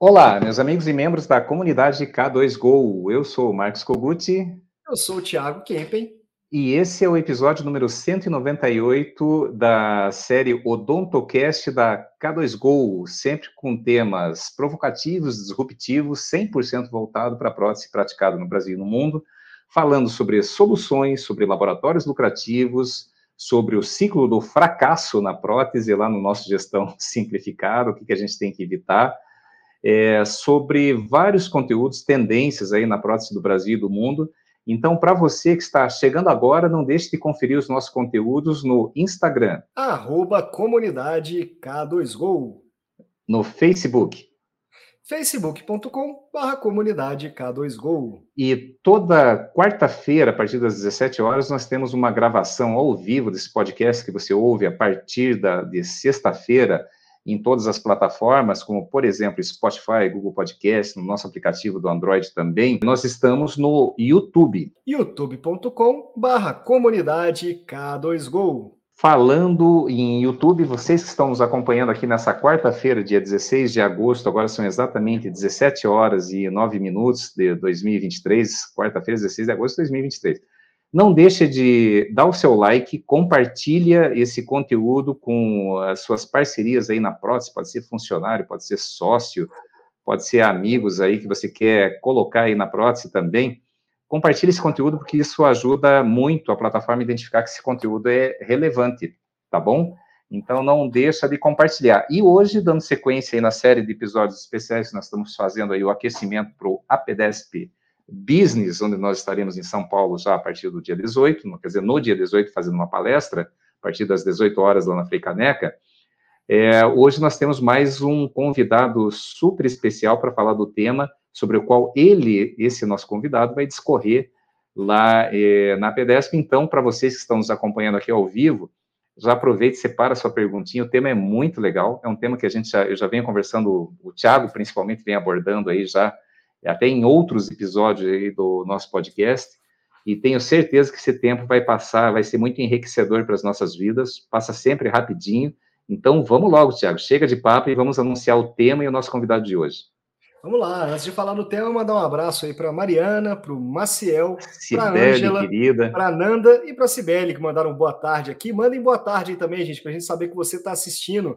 Olá, meus amigos e membros da comunidade K2Go. Eu sou o Marcos Koguti. Eu sou o Thiago Kempen. E esse é o episódio número 198 da série Odontocast da K2Go, sempre com temas provocativos, disruptivos, 100% voltado para a prótese praticada no Brasil e no mundo, falando sobre soluções, sobre laboratórios lucrativos, sobre o ciclo do fracasso na prótese, lá no nosso gestão simplificado, o que, que a gente tem que evitar, é, sobre vários conteúdos, tendências aí na prótese do Brasil e do mundo. Então, para você que está chegando agora, não deixe de conferir os nossos conteúdos no Instagram. Arroba comunidade K2Go. No Facebook. facebook.com barra comunidade K2Go. E toda quarta-feira, a partir das 17 horas, nós temos uma gravação ao vivo desse podcast que você ouve a partir da, de sexta-feira, em todas as plataformas, como, por exemplo, Spotify, Google Podcast, no nosso aplicativo do Android também. Nós estamos no YouTube. youtube.com barra comunidade K2Go. Falando em YouTube, vocês que estão nos acompanhando aqui nessa quarta-feira, dia 16 de agosto, agora são exatamente 17 horas e 9 minutos de 2023, quarta-feira, 16 de agosto de 2023. Não deixe de dar o seu like, compartilha esse conteúdo com as suas parcerias aí na prótese, pode ser funcionário, pode ser sócio, pode ser amigos aí que você quer colocar aí na prótese também. Compartilhe esse conteúdo porque isso ajuda muito a plataforma a identificar que esse conteúdo é relevante, tá bom? Então não deixa de compartilhar. E hoje, dando sequência aí na série de episódios especiais, nós estamos fazendo aí o aquecimento para o APDESP Business, onde nós estaremos em São Paulo já a partir do dia 18, quer dizer, no dia 18, fazendo uma palestra, a partir das 18 horas lá na Frei Caneca. É, hoje nós temos mais um convidado super especial para falar do tema sobre o qual ele, esse nosso convidado, vai discorrer lá é, na PEDESP. Então, para vocês que estão nos acompanhando aqui ao vivo, já aproveite e separa a sua perguntinha. O tema é muito legal, é um tema que a gente já, eu já venho conversando, o Thiago principalmente vem abordando aí já até em outros episódios aí do nosso podcast, e tenho certeza que esse tempo vai passar, vai ser muito enriquecedor para as nossas vidas, passa sempre rapidinho. Então, vamos logo, Tiago, chega de papo e vamos anunciar o tema e o nosso convidado de hoje. Vamos lá, antes de falar do tema, mandar um abraço aí para Mariana, para o Maciel, para Ângela, para Nanda e para a Cibele, que mandaram boa tarde aqui. Mandem boa tarde aí também, gente, para a gente saber que você está assistindo.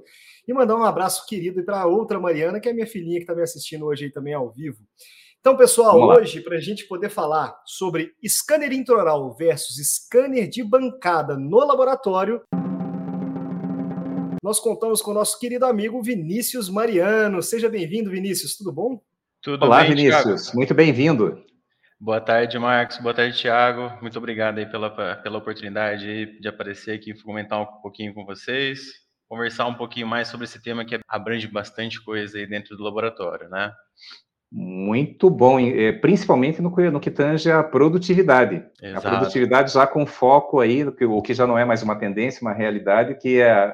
E mandar um abraço querido para outra Mariana, que é minha filhinha que está me assistindo hoje aí também ao vivo. Então, pessoal, hoje, para a gente poder falar sobre scanner intraoral versus scanner de bancada no laboratório, nós contamos com o nosso querido amigo Vinícius Mariano. Seja bem-vindo, Vinícius, tudo bom? Tudo Olá, bem, Vinícius, Thiago? muito bem-vindo. Boa tarde, Marcos. Boa tarde, Thiago. Muito obrigado aí pela, pela oportunidade de aparecer aqui e comentar um pouquinho com vocês, conversar um pouquinho mais sobre esse tema que abrange bastante coisa aí dentro do laboratório, né? Muito bom, é, principalmente no, no que tange a produtividade. Exato. A produtividade já com foco aí, o que já não é mais uma tendência, uma realidade, que é a,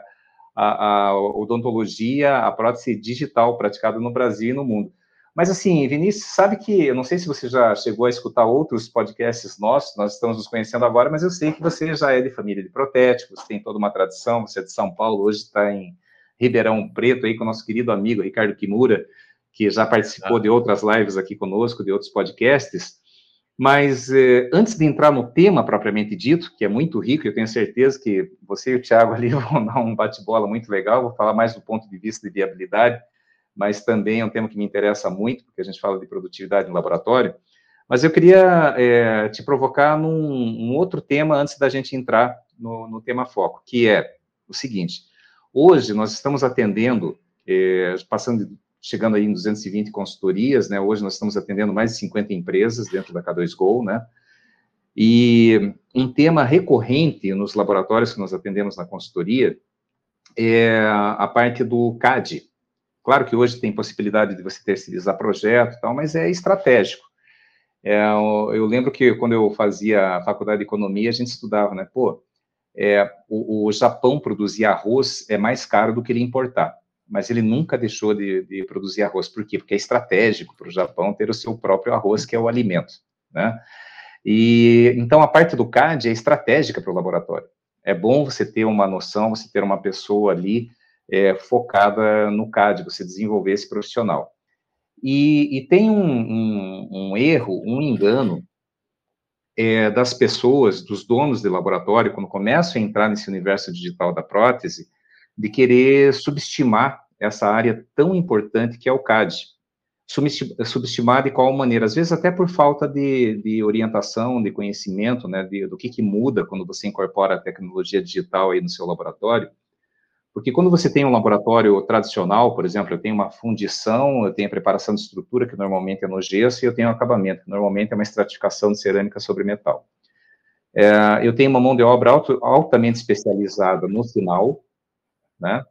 a, a odontologia, a prótese digital praticada no Brasil e no mundo. Mas assim, Vinícius, sabe que, eu não sei se você já chegou a escutar outros podcasts nossos, nós estamos nos conhecendo agora, mas eu sei que você já é de família de protéticos, tem toda uma tradição, você é de São Paulo, hoje está em Ribeirão Preto aí com o nosso querido amigo Ricardo Kimura, que já participou de outras lives aqui conosco, de outros podcasts. Mas eh, antes de entrar no tema propriamente dito, que é muito rico, eu tenho certeza que você e o Thiago ali vão dar um bate-bola muito legal, vou falar mais do ponto de vista de viabilidade, mas também é um tema que me interessa muito, porque a gente fala de produtividade no laboratório. Mas eu queria eh, te provocar num um outro tema antes da gente entrar no, no, tema foco, que é o seguinte: hoje nós estamos atendendo, eh, passando chegando aí em 220 consultorias, né? Hoje nós estamos atendendo mais de 50 empresas dentro da K2Go, né? E um tema recorrente nos laboratórios que nós atendemos na consultoria é a parte do CAD. Claro que hoje tem possibilidade de você terceirizar projeto e tal, mas é estratégico. É, eu lembro que quando eu fazia a faculdade de economia, a gente estudava, né? Pô, é, o, o Japão produzir arroz é mais caro do que ele importar mas ele nunca deixou de, de, produzir arroz. Por quê? Porque é estratégico para o Japão ter o seu próprio arroz, que é o alimento, né? E então a parte do CAD é estratégica para o laboratório. É bom você ter uma noção, você ter uma pessoa ali é, focada no CAD, você desenvolver esse profissional. E, e tem um, um, um, erro, um engano é, das pessoas, dos donos de laboratório, quando começam a entrar nesse universo digital da prótese, de querer subestimar essa área tão importante que é o CAD. Subestimar de qual maneira? Às vezes até por falta de, de orientação, de conhecimento, né, de, do que, que muda quando você incorpora a tecnologia digital aí no seu laboratório. Porque quando você tem um laboratório tradicional, por exemplo, eu tenho uma fundição, eu tenho a preparação de estrutura, que normalmente é no gesso, e eu tenho acabamento, que normalmente é uma estratificação de cerâmica sobre metal. É, eu tenho uma mão de obra alto, altamente especializada no final, né?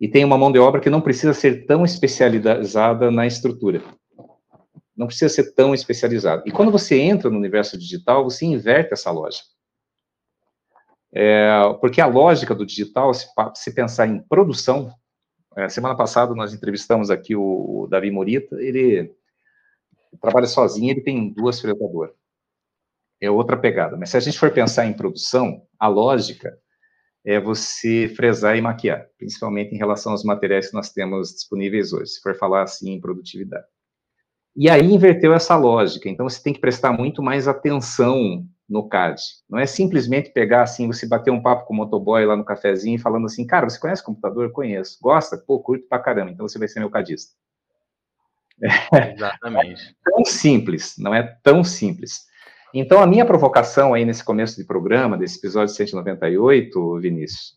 E tenho uma mão de obra que não precisa ser tão especializada na estrutura. Não precisa ser tão especializada. E quando você entra no universo digital, você inverte essa lógica. É, porque a lógica do digital, se, se pensar em produção, é, semana passada nós entrevistamos aqui o, o Davi Morita, ele trabalha sozinho, ele tem duas fresadoras. É outra pegada. Mas se a gente for pensar em produção, a lógica é você fresar e maquiar, principalmente em relação aos materiais que nós temos disponíveis hoje, se for falar assim em produtividade. E aí inverteu essa lógica, então você tem que prestar muito mais atenção no CAD. Não é simplesmente pegar assim, você bater um papo com o motoboy lá no cafezinho falando assim, cara, você conhece computador? Conheço. Gosta? Pô, curto pra caramba, então você vai ser meu cadista. Exatamente. Não é tão simples, não é tão simples. Então, a minha provocação aí nesse começo de programa, desse episódio 198, Vinícius,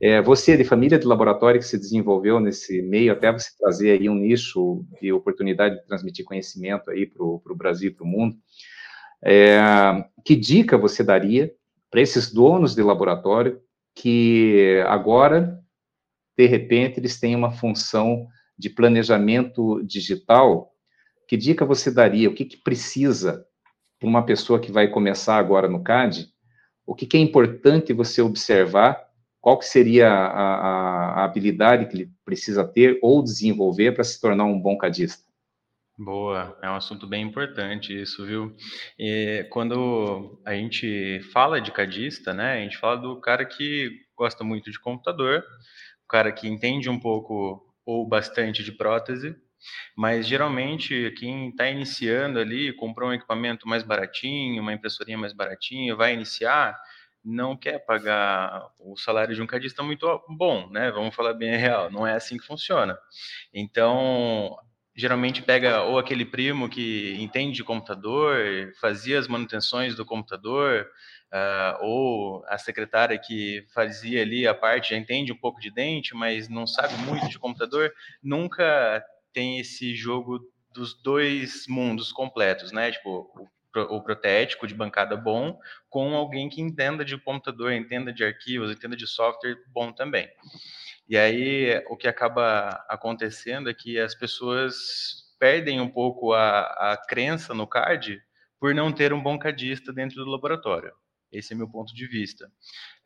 é você de família de laboratório que se desenvolveu nesse meio, até você trazer aí um nicho de oportunidade de transmitir conhecimento aí para o Brasil e para o mundo, é, que dica você daria para esses donos de laboratório que agora, de repente, eles têm uma função de planejamento digital? Que dica você daria? O que, que precisa para uma pessoa que vai começar agora no CAD? O que, que é importante você observar? Qual que seria a, a, a habilidade que ele precisa ter ou desenvolver para se tornar um bom cadista? Boa, é um assunto bem importante isso, viu? E quando a gente fala de cadista, né, a gente fala do cara que gosta muito de computador, o cara que entende um pouco ou bastante de prótese, mas geralmente quem está iniciando ali, comprou um equipamento mais baratinho, uma impressorinha mais baratinha, vai iniciar, não quer pagar o salário de um cadista muito bom, né? Vamos falar bem real, não é assim que funciona. Então, geralmente pega ou aquele primo que entende de computador, fazia as manutenções do computador, uh, ou a secretária que fazia ali a parte, já entende um pouco de dente, mas não sabe muito de computador, nunca tem esse jogo dos dois mundos completos, né? Tipo, o, protético de bancada bom com alguém que entenda de computador, entenda de arquivos, entenda de software bom também. E aí o que acaba acontecendo é que as pessoas perdem um pouco a, a crença no CAD por não ter um bom cadista dentro do laboratório. Esse é meu ponto de vista.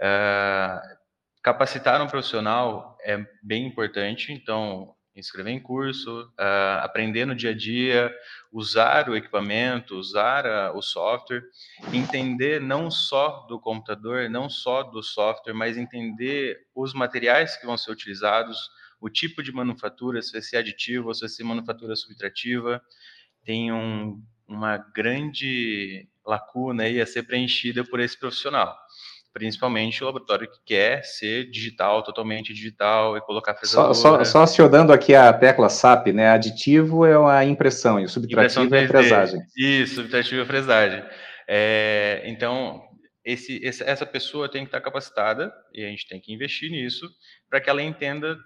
Uh, capacitar um profissional é bem importante, então inscrever em curso, uh, aprender no dia a dia, usar o equipamento, usar uh, o software, entender não só do computador, não só do software, mas entender os materiais que vão ser utilizados, o tipo de manufatura, se vai ser aditivo ou se vai ser manufatura subtrativa. Tem um, uma grande lacuna aí a ser preenchida por esse profissional principalmente o laboratório que quer ser digital, totalmente digital e colocar. Só, só, só acionando aqui a tecla SAP, né? Aditivo é a impressão e o subtrativo é a fresagem. Isso, subtrativo é a fresagem. É, então, esse, essa pessoa tem que estar capacitada e a gente tem que investir nisso para que ela entenda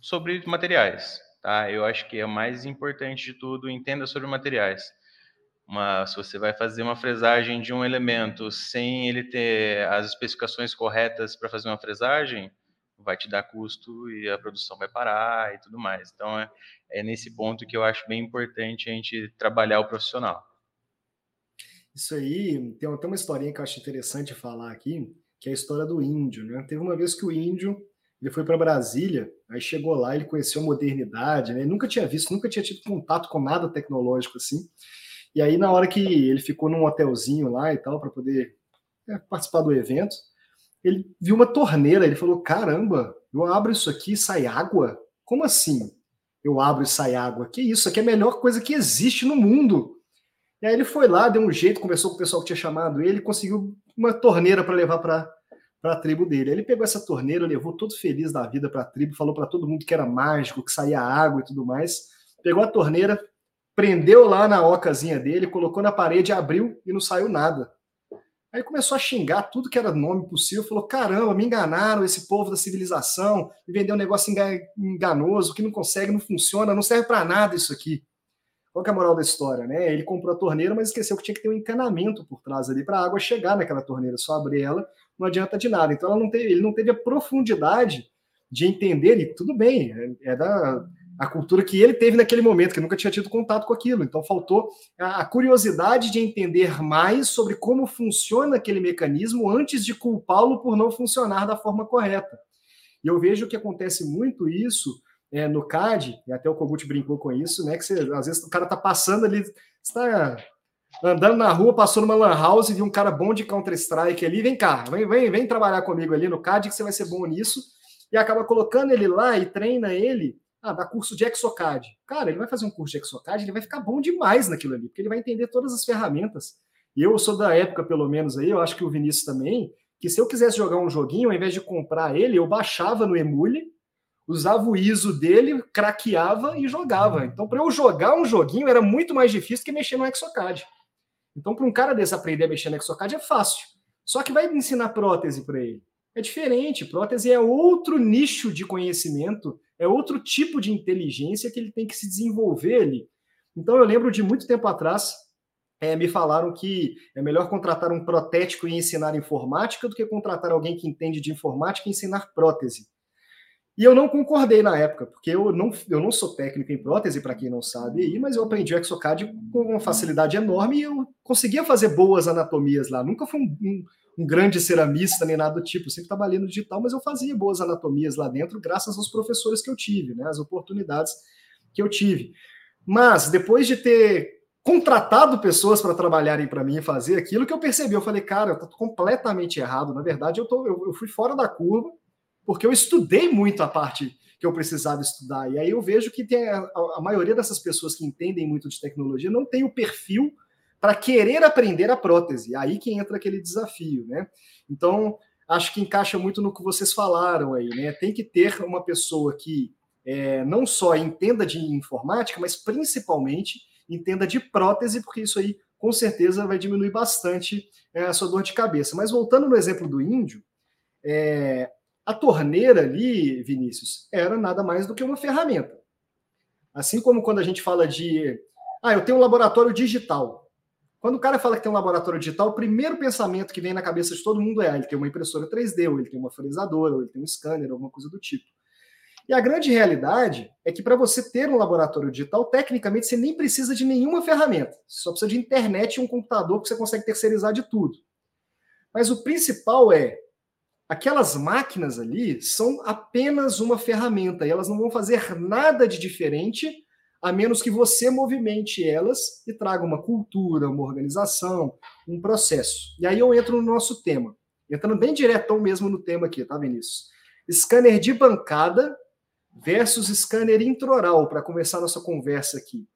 sobre materiais. Tá? Eu acho que é o mais importante de tudo, entenda sobre materiais uma, se você vai fazer uma fresagem de um elemento sem ele ter as especificações corretas para fazer uma fresagem, vai te dar custo e a produção vai parar e tudo mais. Então, é, é nesse ponto que eu acho bem importante a gente trabalhar o profissional. Isso aí, tem até uma historinha que eu acho interessante falar aqui, que é a história do índio, né? Teve uma vez que o índio ele foi para Brasília, aí chegou lá, ele conheceu a modernidade, né? Ele nunca tinha visto, nunca tinha tido contato com nada tecnológico assim. E aí, na hora que ele ficou num hotelzinho lá e tal, para poder é, participar do evento, ele viu uma torneira. Ele falou: Caramba, eu abro isso aqui e sai água? Como assim? eu abro e sai água. Que isso, aqui é a melhor coisa que existe no mundo. E aí ele foi lá, deu um jeito, conversou com o pessoal que tinha chamado ele, conseguiu uma torneira para levar para a tribo dele. Ele pegou essa torneira, levou todo feliz da vida para a tribo, falou para todo mundo que era mágico, que saía água e tudo mais. Pegou a torneira, prendeu lá na ocazinha dele, colocou na parede, abriu e não saiu nada. Aí começou a xingar tudo que era nome possível, falou: caramba, me enganaram, esse povo da civilização, me vendeu um negócio enganoso, que não consegue, não funciona, não serve para nada isso aqui. Qual é a moral da história, né? Ele comprou a torneira, mas esqueceu que tinha que ter um encanamento por trás ali para a água chegar naquela torneira. Só abrir ela não adianta de nada. Então não teve, ele não teve a profundidade de entender, e tudo bem, é, é da a cultura que ele teve naquele momento, que nunca tinha tido contato com aquilo. Então faltou a curiosidade de entender mais sobre como funciona aquele mecanismo antes de culpá-lo por não funcionar da forma correta. E eu vejo que acontece muito isso é, no CAD, e até o Kogut brincou com isso, né? Que você, às vezes o cara tá passando ali, está andando na rua, passou numa lan house e viu um cara bom de Counter-Strike ali, vem cá, vem, vem, vem trabalhar comigo ali no CAD que você vai ser bom nisso, e acaba colocando ele lá e treina ele ah, dá curso de Exocad. Cara, ele vai fazer um curso de Exocad, ele vai ficar bom demais naquilo ali, porque ele vai entender todas as ferramentas. E eu sou da época, pelo menos aí, eu acho que o Vinícius também, que se eu quisesse jogar um joguinho, ao invés de comprar ele, eu baixava no Emule, usava o ISO dele, craqueava e jogava. Então, para eu jogar um joguinho era muito mais difícil que mexer no Exocad. Então, para um cara desse aprender a mexer no Exocad é fácil. Só que vai ensinar prótese para ele. É diferente. Prótese é outro nicho de conhecimento é outro tipo de inteligência que ele tem que se desenvolver ali. Então, eu lembro de muito tempo atrás, é, me falaram que é melhor contratar um protético e ensinar informática do que contratar alguém que entende de informática e ensinar prótese. E eu não concordei na época, porque eu não, eu não sou técnico em prótese, para quem não sabe mas eu aprendi o Exocad com uma facilidade enorme e eu conseguia fazer boas anatomias lá. Nunca fui um, um um grande ceramista nem nada do tipo. Eu sempre trabalhei no digital, mas eu fazia boas anatomias lá dentro, graças aos professores que eu tive, né, as oportunidades que eu tive. Mas depois de ter contratado pessoas para trabalharem para mim e fazer aquilo que eu percebi, eu falei, cara, eu tô completamente errado. Na verdade, eu, tô, eu, eu fui fora da curva, porque eu estudei muito a parte que eu precisava estudar. E aí eu vejo que tem a, a maioria dessas pessoas que entendem muito de tecnologia não tem o perfil para querer aprender a prótese. Aí que entra aquele desafio, né? Então, acho que encaixa muito no que vocês falaram aí, né? Tem que ter uma pessoa que é, não só entenda de informática, mas principalmente entenda de prótese, porque isso aí com certeza vai diminuir bastante é, a sua dor de cabeça. Mas voltando no exemplo do índio, é, a torneira ali, Vinícius, era nada mais do que uma ferramenta. Assim como quando a gente fala de, ah, eu tenho um laboratório digital. Quando o cara fala que tem um laboratório digital, o primeiro pensamento que vem na cabeça de todo mundo é: ah, ele tem uma impressora 3D, ou ele tem uma fresadora, ou ele tem um scanner, alguma coisa do tipo. E a grande realidade é que para você ter um laboratório digital, tecnicamente você nem precisa de nenhuma ferramenta. Você só precisa de internet e um computador que você consegue terceirizar de tudo. Mas o principal é aquelas máquinas ali são apenas uma ferramenta e elas não vão fazer nada de diferente a menos que você movimente elas e traga uma cultura, uma organização, um processo. E aí eu entro no nosso tema, entrando bem diretão mesmo no tema aqui, tá, Vinícius? Scanner de bancada versus scanner introral, para começar nossa conversa aqui.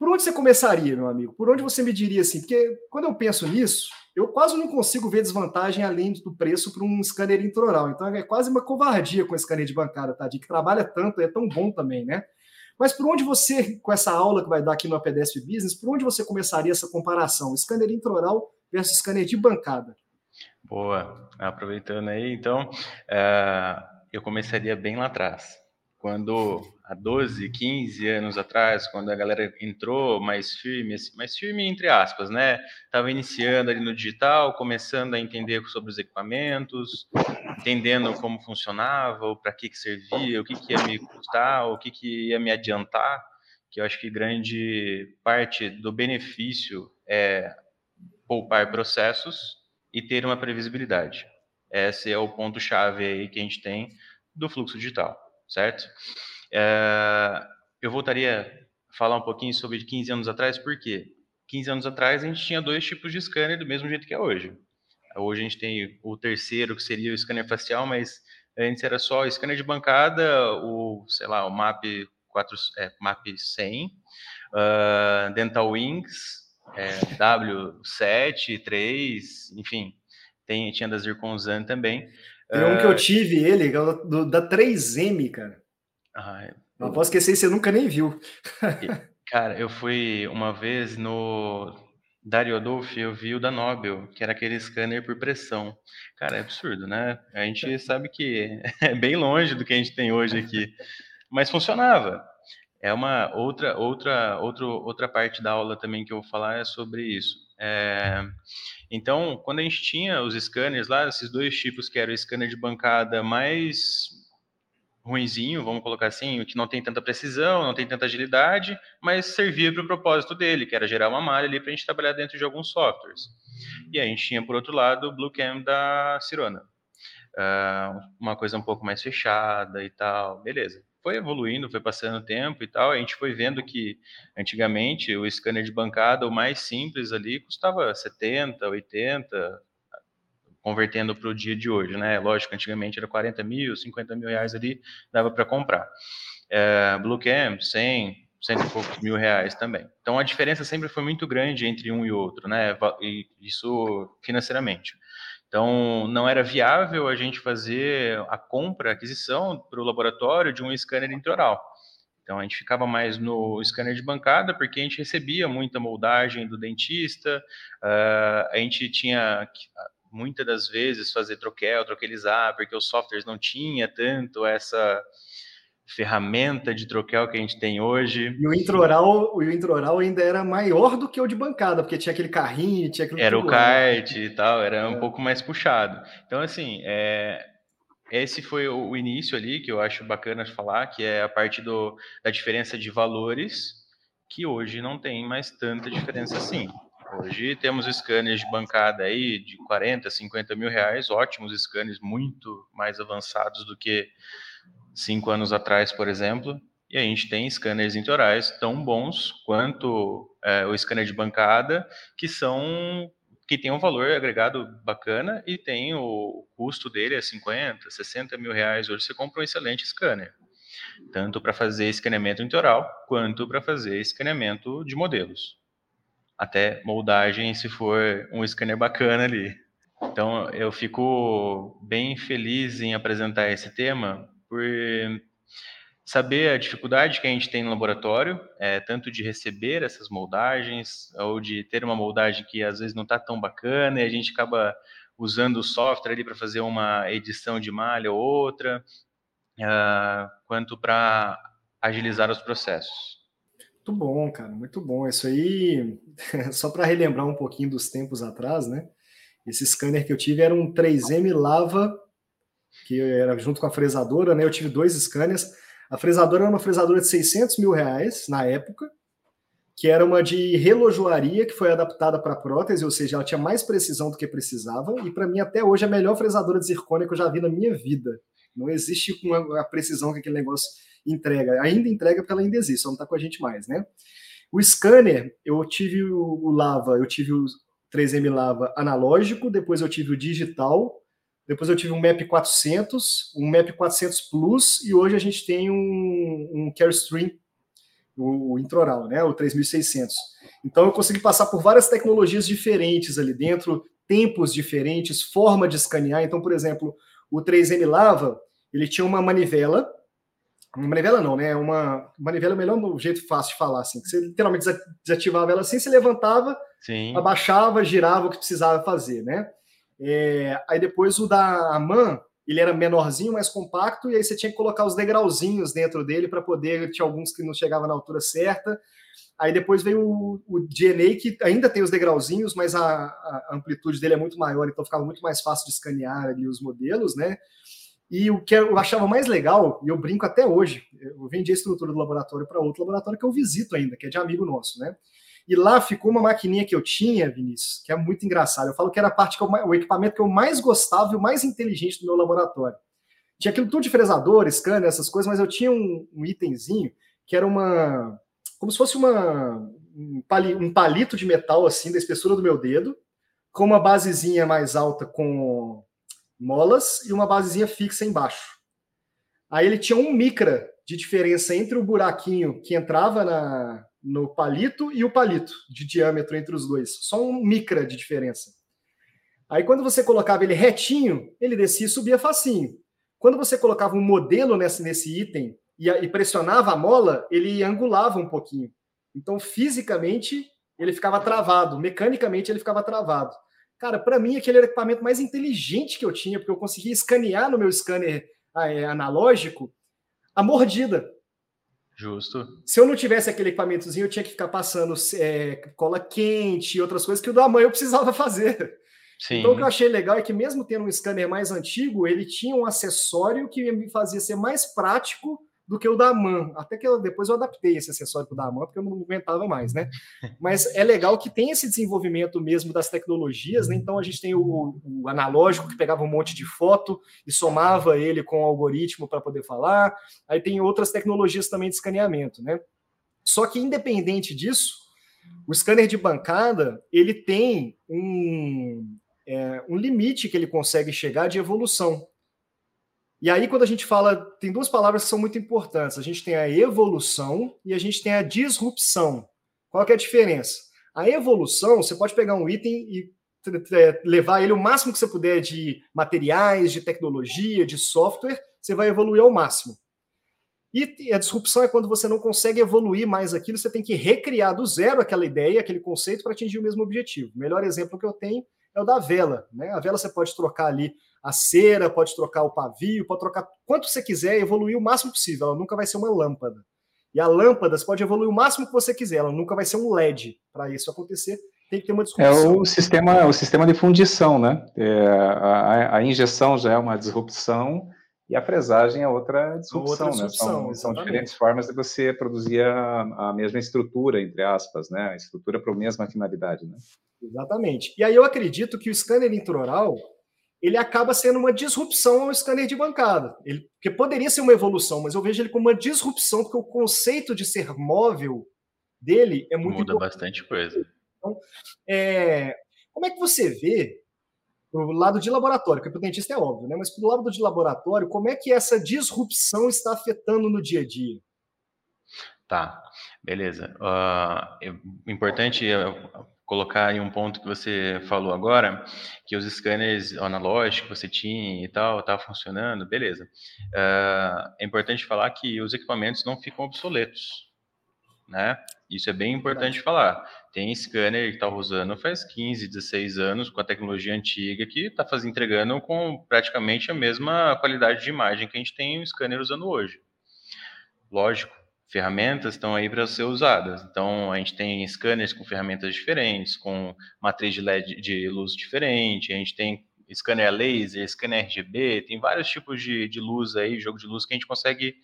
Por onde você começaria, meu amigo? Por onde você me diria assim? Porque quando eu penso nisso, eu quase não consigo ver desvantagem além do preço para um scanner introral. Então é quase uma covardia com o scanner de bancada, tá? De que trabalha tanto, é tão bom também, né? Mas por onde você, com essa aula que vai dar aqui no APDESP Business, por onde você começaria essa comparação? Scanner introral versus scanner de bancada? Boa, aproveitando aí, então, uh, eu começaria bem lá atrás quando há 12, 15 anos atrás, quando a galera entrou mais firme, assim, mais firme entre aspas, né? Estava iniciando ali no digital, começando a entender sobre os equipamentos, entendendo como funcionava, para que, que servia, o que, que ia me custar, o que, que ia me adiantar, que eu acho que grande parte do benefício é poupar processos e ter uma previsibilidade. Esse é o ponto-chave aí que a gente tem do fluxo digital certo? É, eu voltaria a falar um pouquinho sobre 15 anos atrás, por quê? 15 anos atrás a gente tinha dois tipos de scanner do mesmo jeito que é hoje. Hoje a gente tem o terceiro, que seria o scanner facial, mas antes era só scanner de bancada, o, sei lá, o MAP 4, é, MAP 100, uh, Dental Wings, é, W7, 3, enfim, tem, tinha da Zirconzan também. Tem um que eu tive ele, é do, da 3M, cara. Ah, não posso esquecer, você nunca nem viu. cara, eu fui uma vez no Dario Adolfo, eu vi o da Nobel, que era aquele scanner por pressão. Cara, é absurdo, né? A gente sabe que é bem longe do que a gente tem hoje aqui, mas funcionava. É uma outra outra outro, outra parte da aula também que eu vou falar é sobre isso. É, então, quando a gente tinha os scanners lá, esses dois tipos que era o scanner de bancada mais ruinzinho, vamos colocar assim, que não tem tanta precisão, não tem tanta agilidade, mas servia para o propósito dele, que era gerar uma malha ali para a gente trabalhar dentro de alguns softwares. E a gente tinha, por outro lado, o Bluecam da Cirona. Uh, uma coisa um pouco mais fechada e tal, beleza foi evoluindo, foi passando o tempo e tal. A gente foi vendo que antigamente o scanner de bancada, o mais simples ali, custava 70, 80, convertendo para o dia de hoje, né? Lógico, antigamente era 40 mil, 50 mil reais ali, dava para comprar. É, Blue Cam, 100, cento e poucos mil reais também. Então a diferença sempre foi muito grande entre um e outro, né? E isso financeiramente. Então, não era viável a gente fazer a compra, a aquisição para o laboratório de um scanner intraoral. Então, a gente ficava mais no scanner de bancada, porque a gente recebia muita moldagem do dentista, uh, a gente tinha muitas das vezes fazer troquel, troquelizar, porque os softwares não tinha tanto essa ferramenta de troquel que a gente tem hoje. E o introral, o introral ainda era maior do que o de bancada, porque tinha aquele carrinho, tinha aquele Era o kart e tal, era é. um pouco mais puxado. Então, assim, é, esse foi o início ali que eu acho bacana falar, que é a parte do, da diferença de valores, que hoje não tem mais tanta diferença assim. Hoje temos scanners de bancada aí de 40, 50 mil reais, ótimos scanners, muito mais avançados do que cinco anos atrás, por exemplo, e a gente tem scanners intorais tão bons quanto é, o scanner de bancada, que são que tem um valor agregado bacana e tem o custo dele é 50, 60 mil reais. Hoje você compra um excelente scanner, tanto para fazer escaneamento intoral quanto para fazer escaneamento de modelos. Até moldagem, se for um scanner bacana ali. Então, eu fico bem feliz em apresentar esse tema, por saber a dificuldade que a gente tem no laboratório, é, tanto de receber essas moldagens, ou de ter uma moldagem que às vezes não está tão bacana, e a gente acaba usando o software ali para fazer uma edição de malha ou outra, uh, quanto para agilizar os processos. Muito bom, cara, muito bom. Isso aí, só para relembrar um pouquinho dos tempos atrás, né? Esse scanner que eu tive era um 3M Lava que era junto com a fresadora, né? Eu tive dois scanners. A fresadora era uma fresadora de 600 mil reais na época, que era uma de relojoaria que foi adaptada para prótese, ou seja, ela tinha mais precisão do que precisava. E para mim, até hoje, é a melhor fresadora de zircônia que eu já vi na minha vida. Não existe uma, a precisão que aquele negócio entrega. Ainda entrega porque ela ainda existe, só não está com a gente mais, né? O scanner, eu tive o, Lava, eu tive o 3M Lava analógico, depois eu tive o digital, depois eu tive um MAP 400, um MAP 400 Plus e hoje a gente tem um, um Carestream, o, o Introral, né, o 3600. Então eu consegui passar por várias tecnologias diferentes ali dentro, tempos diferentes, forma de escanear. Então, por exemplo, o 3M Lava, ele tinha uma manivela, uma manivela não, né? Uma manivela é melhor no jeito fácil de falar, assim. Que você literalmente desativava ela assim, se levantava, Sim. abaixava, girava o que precisava fazer, né? É, aí depois o da Aman, ele era menorzinho, mais compacto, e aí você tinha que colocar os degrauzinhos dentro dele para poder. Tinha alguns que não chegavam na altura certa. Aí depois veio o, o DNA, que ainda tem os degrauzinhos, mas a, a, amplitude dele é muito maior, então ficava muito mais fácil de escanear ali os modelos, né? E o que eu achava mais legal, e eu brinco até hoje, eu vendi a estrutura do laboratório para outro laboratório que eu visito ainda, que é de amigo nosso, né? E lá ficou uma maquininha que eu tinha, Vinícius, que é muito engraçado. Eu falo que era a parte que eu, o equipamento que eu mais gostava e o mais inteligente do meu laboratório. Tinha aquilo tudo de fresador, scanner, essas coisas, mas eu tinha um, um itemzinho que era uma. como se fosse uma, um, palito de metal, assim, da espessura do meu dedo, com uma basezinha mais alta com molas e uma basezinha fixa embaixo. Aí ele tinha um micra de diferença entre o buraquinho que entrava na, no palito e o palito de diâmetro entre os dois. Só um micra de diferença. Aí quando você colocava ele retinho, ele descia e subia facinho. Quando você colocava um modelo nesse, nesse item e, e pressionava a mola, ele angulava um pouquinho. Então, fisicamente, ele ficava travado, mecanicamente ele ficava travado. Cara, para mim aquele era o equipamento mais inteligente que eu tinha, porque eu conseguia escanear no meu scanner é, analógico a mordida. Justo. Se eu não tivesse aquele equipamentozinho, eu tinha que ficar passando é, cola quente e outras coisas que o da mãe eu precisava fazer. Sim. Então, o que eu achei legal é que, mesmo tendo um scanner mais antigo, ele tinha um acessório que me fazia ser mais prático do que o da Man. Até que eu, depois eu adaptei esse acessório para o da Man, porque eu não aguentava mais, né? Mas é legal que tem esse desenvolvimento mesmo das tecnologias, né? Então a gente tem o, o analógico que pegava um monte de foto e somava ele com o algoritmo para poder falar. Aí tem outras tecnologias também de escaneamento, né? Só que independente disso, o scanner de bancada ele tem um, é, um limite que ele consegue chegar de evolução. E aí, quando a gente fala, tem duas palavras que são muito importantes. A gente tem a evolução e a gente tem a disrupção. Qual que é a diferença? A evolução, você pode pegar um item e levar ele o máximo que você puder de materiais, de tecnologia, de software, você vai evoluir ao máximo. E a disrupção é quando você não consegue evoluir mais aquilo, você tem que recriar do zero aquela ideia, aquele conceito para atingir o mesmo objetivo. O melhor exemplo que eu tenho é o da vela. Né? A vela você pode trocar ali a cera, pode trocar o pavio, pode trocar quanto você quiser, evoluir o máximo possível. Ela nunca vai ser uma lâmpada. E a lâmpada você pode evoluir o máximo que você quiser, ela nunca vai ser um LED. Para isso acontecer, tem que ter uma é disrupção. É o sistema, o sistema de fundição, né? É, a, a, injeção já é uma disrupção e a fresagem é outra disrupção, outra disrupção né? São, são, diferentes formas de você produzir a, a, mesma estrutura, entre aspas, né? A estrutura para a mesma finalidade, né? Exatamente. E aí eu acredito que o scanner intraoral ele acaba sendo uma disrupção ao scanner de bancada. Ele, que poderia ser uma evolução, mas eu vejo ele como uma disrupção, porque o conceito de ser móvel dele é muito. Muda importante. bastante coisa. Então, é, como é que você vê, pro lado de laboratório, porque o dentista é óbvio, né? mas pro lado de laboratório, como é que essa disrupção está afetando no dia a dia? Tá, beleza. Uh, importante colocar aí um ponto que você falou agora, que os scanners analógicos que você tinha e tal, tá funcionando, beleza. Uh, é importante falar que os equipamentos não ficam obsoletos, né? Isso é bem importante falar. Tem scanner que está usando faz 15, 16 anos com a tecnologia antiga que está entregando com praticamente a mesma qualidade de imagem que a gente tem um scanner usando hoje. Lógico, ferramentas estão aí para ser usadas. Então, a gente tem scanners com ferramentas diferentes, com matriz de LED de luz diferente, a gente tem scanner laser, scanner RGB, tem vários tipos de, de luz aí, jogo de luz que a gente consegue,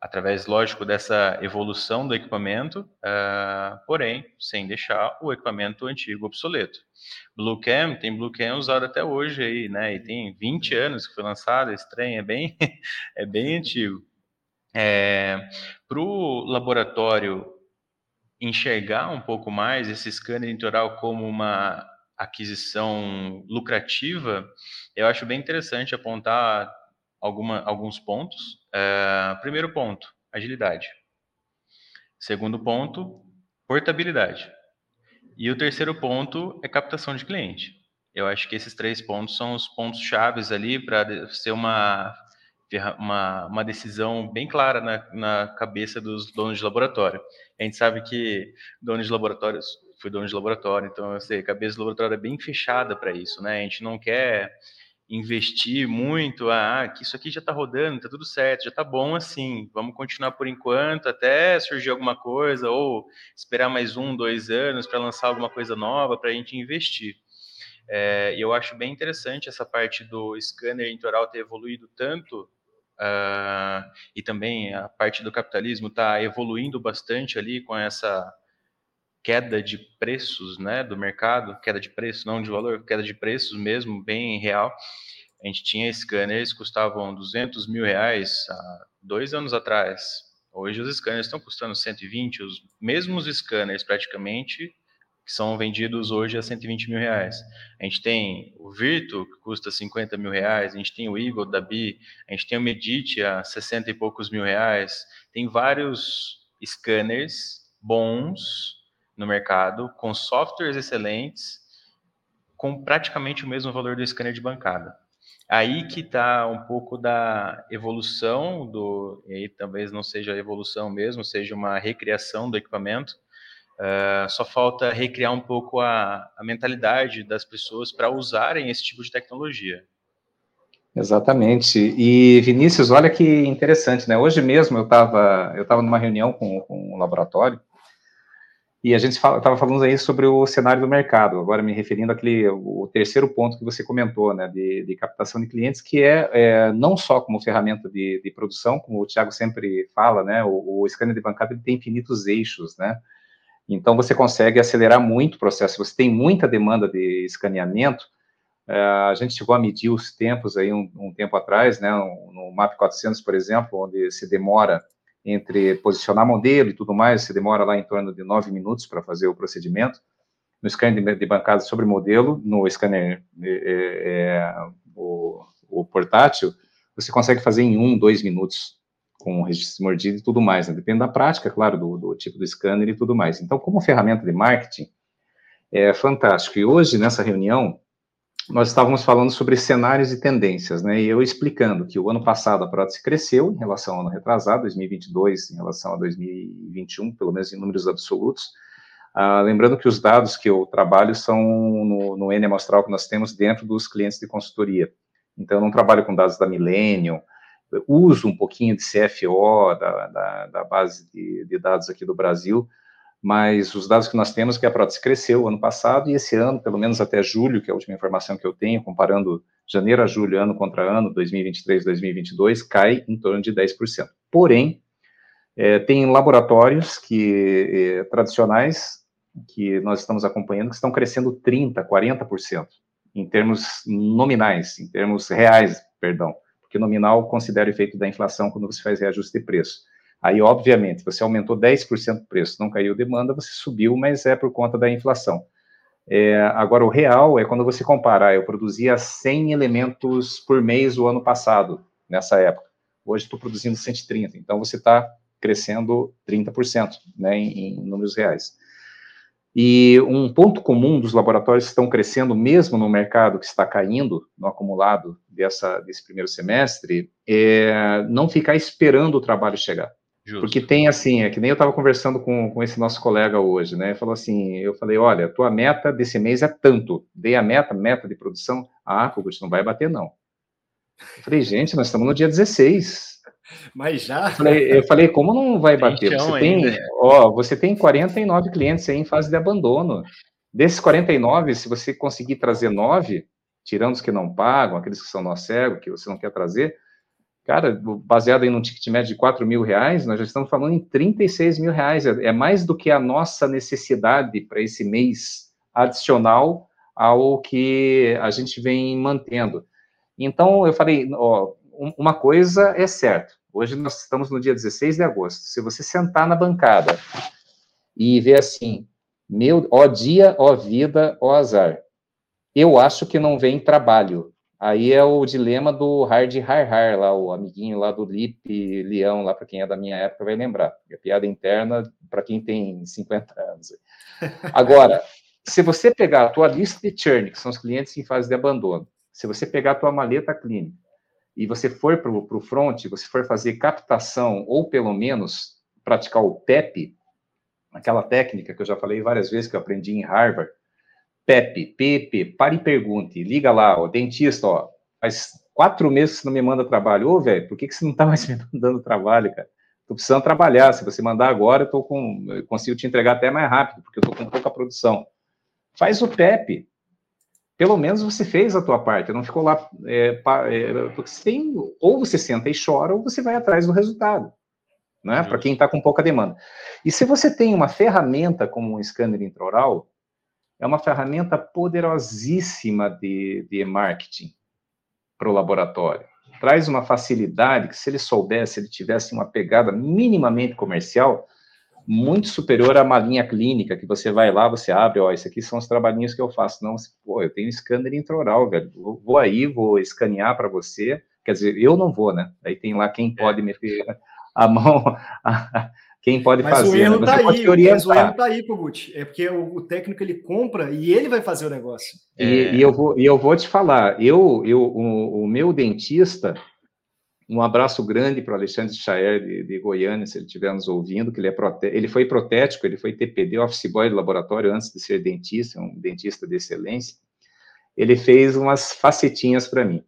através, lógico, dessa evolução do equipamento, uh, porém, sem deixar o equipamento antigo obsoleto. Bluecam, tem Bluecam usado até hoje aí, né, e tem 20 anos que foi lançado, esse trem é bem, é bem antigo. É, Para o laboratório enxergar um pouco mais esse scanner litoral como uma aquisição lucrativa, eu acho bem interessante apontar alguma, alguns pontos. É, primeiro ponto, agilidade. Segundo ponto, portabilidade. E o terceiro ponto é captação de cliente. Eu acho que esses três pontos são os pontos chaves ali para ser uma uma, uma decisão bem clara na, na cabeça dos donos de laboratório. A gente sabe que donos de laboratórios, fui dono de laboratório, então eu sei, a cabeça do laboratório é bem fechada para isso, né? A gente não quer investir muito, ah, que isso aqui já está rodando, está tudo certo, já está bom assim, vamos continuar por enquanto até surgir alguma coisa, ou esperar mais um, dois anos para lançar alguma coisa nova para a gente investir. É, eu acho bem interessante essa parte do scanner intoral ter evoluído tanto Uh, e também a parte do capitalismo está evoluindo bastante ali com essa queda de preços né, do mercado, queda de preço, não de valor, queda de preços mesmo, bem real. A gente tinha scanners que custavam 200 mil reais há dois anos atrás. Hoje os scanners estão custando 120, os mesmos scanners praticamente que são vendidos hoje a 120 mil reais. A gente tem o Virtu, que custa 50 mil reais, a gente tem o Eagle da Bi, a gente tem o Medite a 60 e poucos mil reais. Tem vários scanners bons no mercado, com softwares excelentes, com praticamente o mesmo valor do scanner de bancada. Aí que está um pouco da evolução do, e aí talvez não seja evolução mesmo, seja uma recriação do equipamento, Uh, só falta recriar um pouco a, a mentalidade das pessoas para usarem esse tipo de tecnologia. Exatamente. E Vinícius, olha que interessante, né? Hoje mesmo eu estava eu tava numa reunião com, com um laboratório e a gente estava falando aí sobre o cenário do mercado, agora me referindo àquele, o terceiro ponto que você comentou, né, de, de captação de clientes, que é, é, não só como ferramenta de, de, produção, como o Thiago sempre fala, né, o, o scanner de bancada tem infinitos eixos, né, então, você consegue acelerar muito o processo. Você tem muita demanda de escaneamento. É, a gente chegou a medir os tempos aí um, um tempo atrás, né, no MAP 400, por exemplo, onde se demora entre posicionar modelo e tudo mais, se demora lá em torno de nove minutos para fazer o procedimento. No scanner de, de bancada sobre modelo, no scanner é, é, o, o portátil, você consegue fazer em um, dois minutos com registro mordido e tudo mais, né? depende da prática, claro, do, do, tipo do scanner e tudo mais. Então, como ferramenta de marketing, é fantástico. E hoje, nessa reunião, nós estávamos falando sobre cenários e tendências, né? E eu explicando que o ano passado a prótese cresceu em relação ao ano retrasado, 2022 em relação a 2021, pelo menos em números absolutos. Ah, lembrando que os dados que eu trabalho são no, no N amostral que nós temos dentro dos clientes de consultoria. Então, eu não trabalho com dados da Millennium, uso um pouquinho de CFO, da, da, da base de, de, dados aqui do Brasil, mas os dados que nós temos é que a prótese cresceu ano passado e esse ano, pelo menos até julho, que é a última informação que eu tenho, comparando janeiro a julho, ano contra ano, 2023, 2022, cai em torno de 10%. Porém, é, tem laboratórios que é, tradicionais que nós estamos acompanhando que estão crescendo 30%, 40% em termos nominais, em termos reais, perdão porque nominal considera o efeito da inflação quando você faz reajuste de preço. Aí, obviamente, você aumentou 10% o preço, não caiu demanda, você subiu, mas é por conta da inflação. É, agora, o real é quando você comparar, eu produzia 100 elementos por mês o ano passado, nessa época. Hoje estou produzindo 130, então você está crescendo 30%, né, em, em números reais. E um ponto comum dos laboratórios que estão crescendo, mesmo no mercado que está caindo, no acumulado dessa, desse primeiro semestre, é não ficar esperando o trabalho chegar. Justo. Porque tem assim, é que nem eu estava conversando com, com esse nosso colega hoje, né? Falou assim: eu falei, olha, tua meta desse mês é tanto. Dei a meta, meta de produção. Ah, Kogut, não vai bater, não. Eu falei, gente, nós estamos no dia 16. Mas já. Eu falei, eu falei, como não vai bater? Você tem, ó, você tem 49 clientes aí em fase de abandono. Desses 49, se você conseguir trazer nove, tirando os que não pagam, aqueles que são nó cego, que você não quer trazer, cara, baseado em um ticket médio de 4 mil reais, nós já estamos falando em 36 mil reais. É, é mais do que a nossa necessidade para esse mês adicional ao que a gente vem mantendo. Então, eu falei, ó, uma coisa é certa. Hoje nós estamos no dia 16 de agosto. Se você sentar na bancada e ver assim, meu, ó dia, ó vida, ó azar. Eu acho que não vem trabalho. Aí é o dilema do Hard Har Har, lá, o amiguinho lá do Lip Leão, lá para quem é da minha época vai lembrar. É piada interna para quem tem 50 anos. Agora, se você pegar a tua lista de churn, que são os clientes em fase de abandono, se você pegar a tua maleta clínica, e você for para o front, você for fazer captação, ou pelo menos praticar o PEP, aquela técnica que eu já falei várias vezes que eu aprendi em Harvard, PEP, PP, pare e pergunte, liga lá, o dentista, ó, faz quatro meses que você não me manda trabalho. Ô, velho, por que, que você não está mais me mandando trabalho, cara? Tô precisando trabalhar, se você mandar agora, eu, tô com, eu consigo te entregar até mais rápido, porque eu tô com pouca produção. Faz o PEP, pelo menos você fez a tua parte, não ficou lá, é, é, porque você tem, ou você senta e chora, ou você vai atrás do resultado, né, para quem está com pouca demanda. E se você tem uma ferramenta como um scanner intraoral, é uma ferramenta poderosíssima de, de marketing para o laboratório. Traz uma facilidade que se ele soubesse, se ele tivesse uma pegada minimamente comercial, muito superior a uma linha clínica, que você vai lá, você abre, ó, esses aqui são os trabalhinhos que eu faço. Não, pô, eu tenho scanner intraoral, velho. Vou aí, vou escanear para você. Quer dizer, eu não vou, né? Aí tem lá quem pode me a mão, quem pode mas fazer. O erro né? tá aí, mas o erro tá aí, Kogut. É porque o, o, técnico ele compra e ele vai fazer o negócio. E, é... e eu, vou, e eu vou te falar, eu, eu o, o meu dentista, um abraço grande para o Alexandre Chaer, de, de, Goiânia, se ele estiver nos ouvindo, que ele, é prote... ele foi protético, ele foi TPD, office boy do laboratório antes de ser dentista, um dentista de excelência. Ele fez umas facetinhas para mim.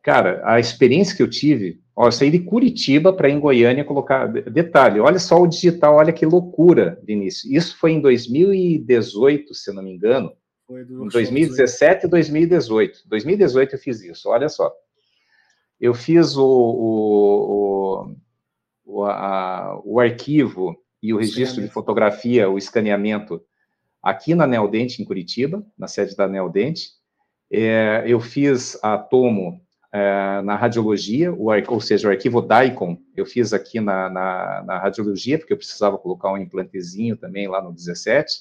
Cara, a experiência que eu tive, ó, eu saí de Curitiba para em Goiânia colocar. Detalhe, olha só o digital, olha que loucura, Vinícius. Isso foi em 2018, se eu não me engano. Foi do em 2017 e 2018. 2018 eu fiz isso, olha só. Eu fiz o, o, o, a, o arquivo e o registro de fotografia, o escaneamento, aqui na Neodente, em Curitiba, na sede da Neodente. É, eu fiz a tomo é, na radiologia, o, ou seja, o arquivo DICOM, eu fiz aqui na, na, na, radiologia, porque eu precisava colocar um implantezinho também lá no 17,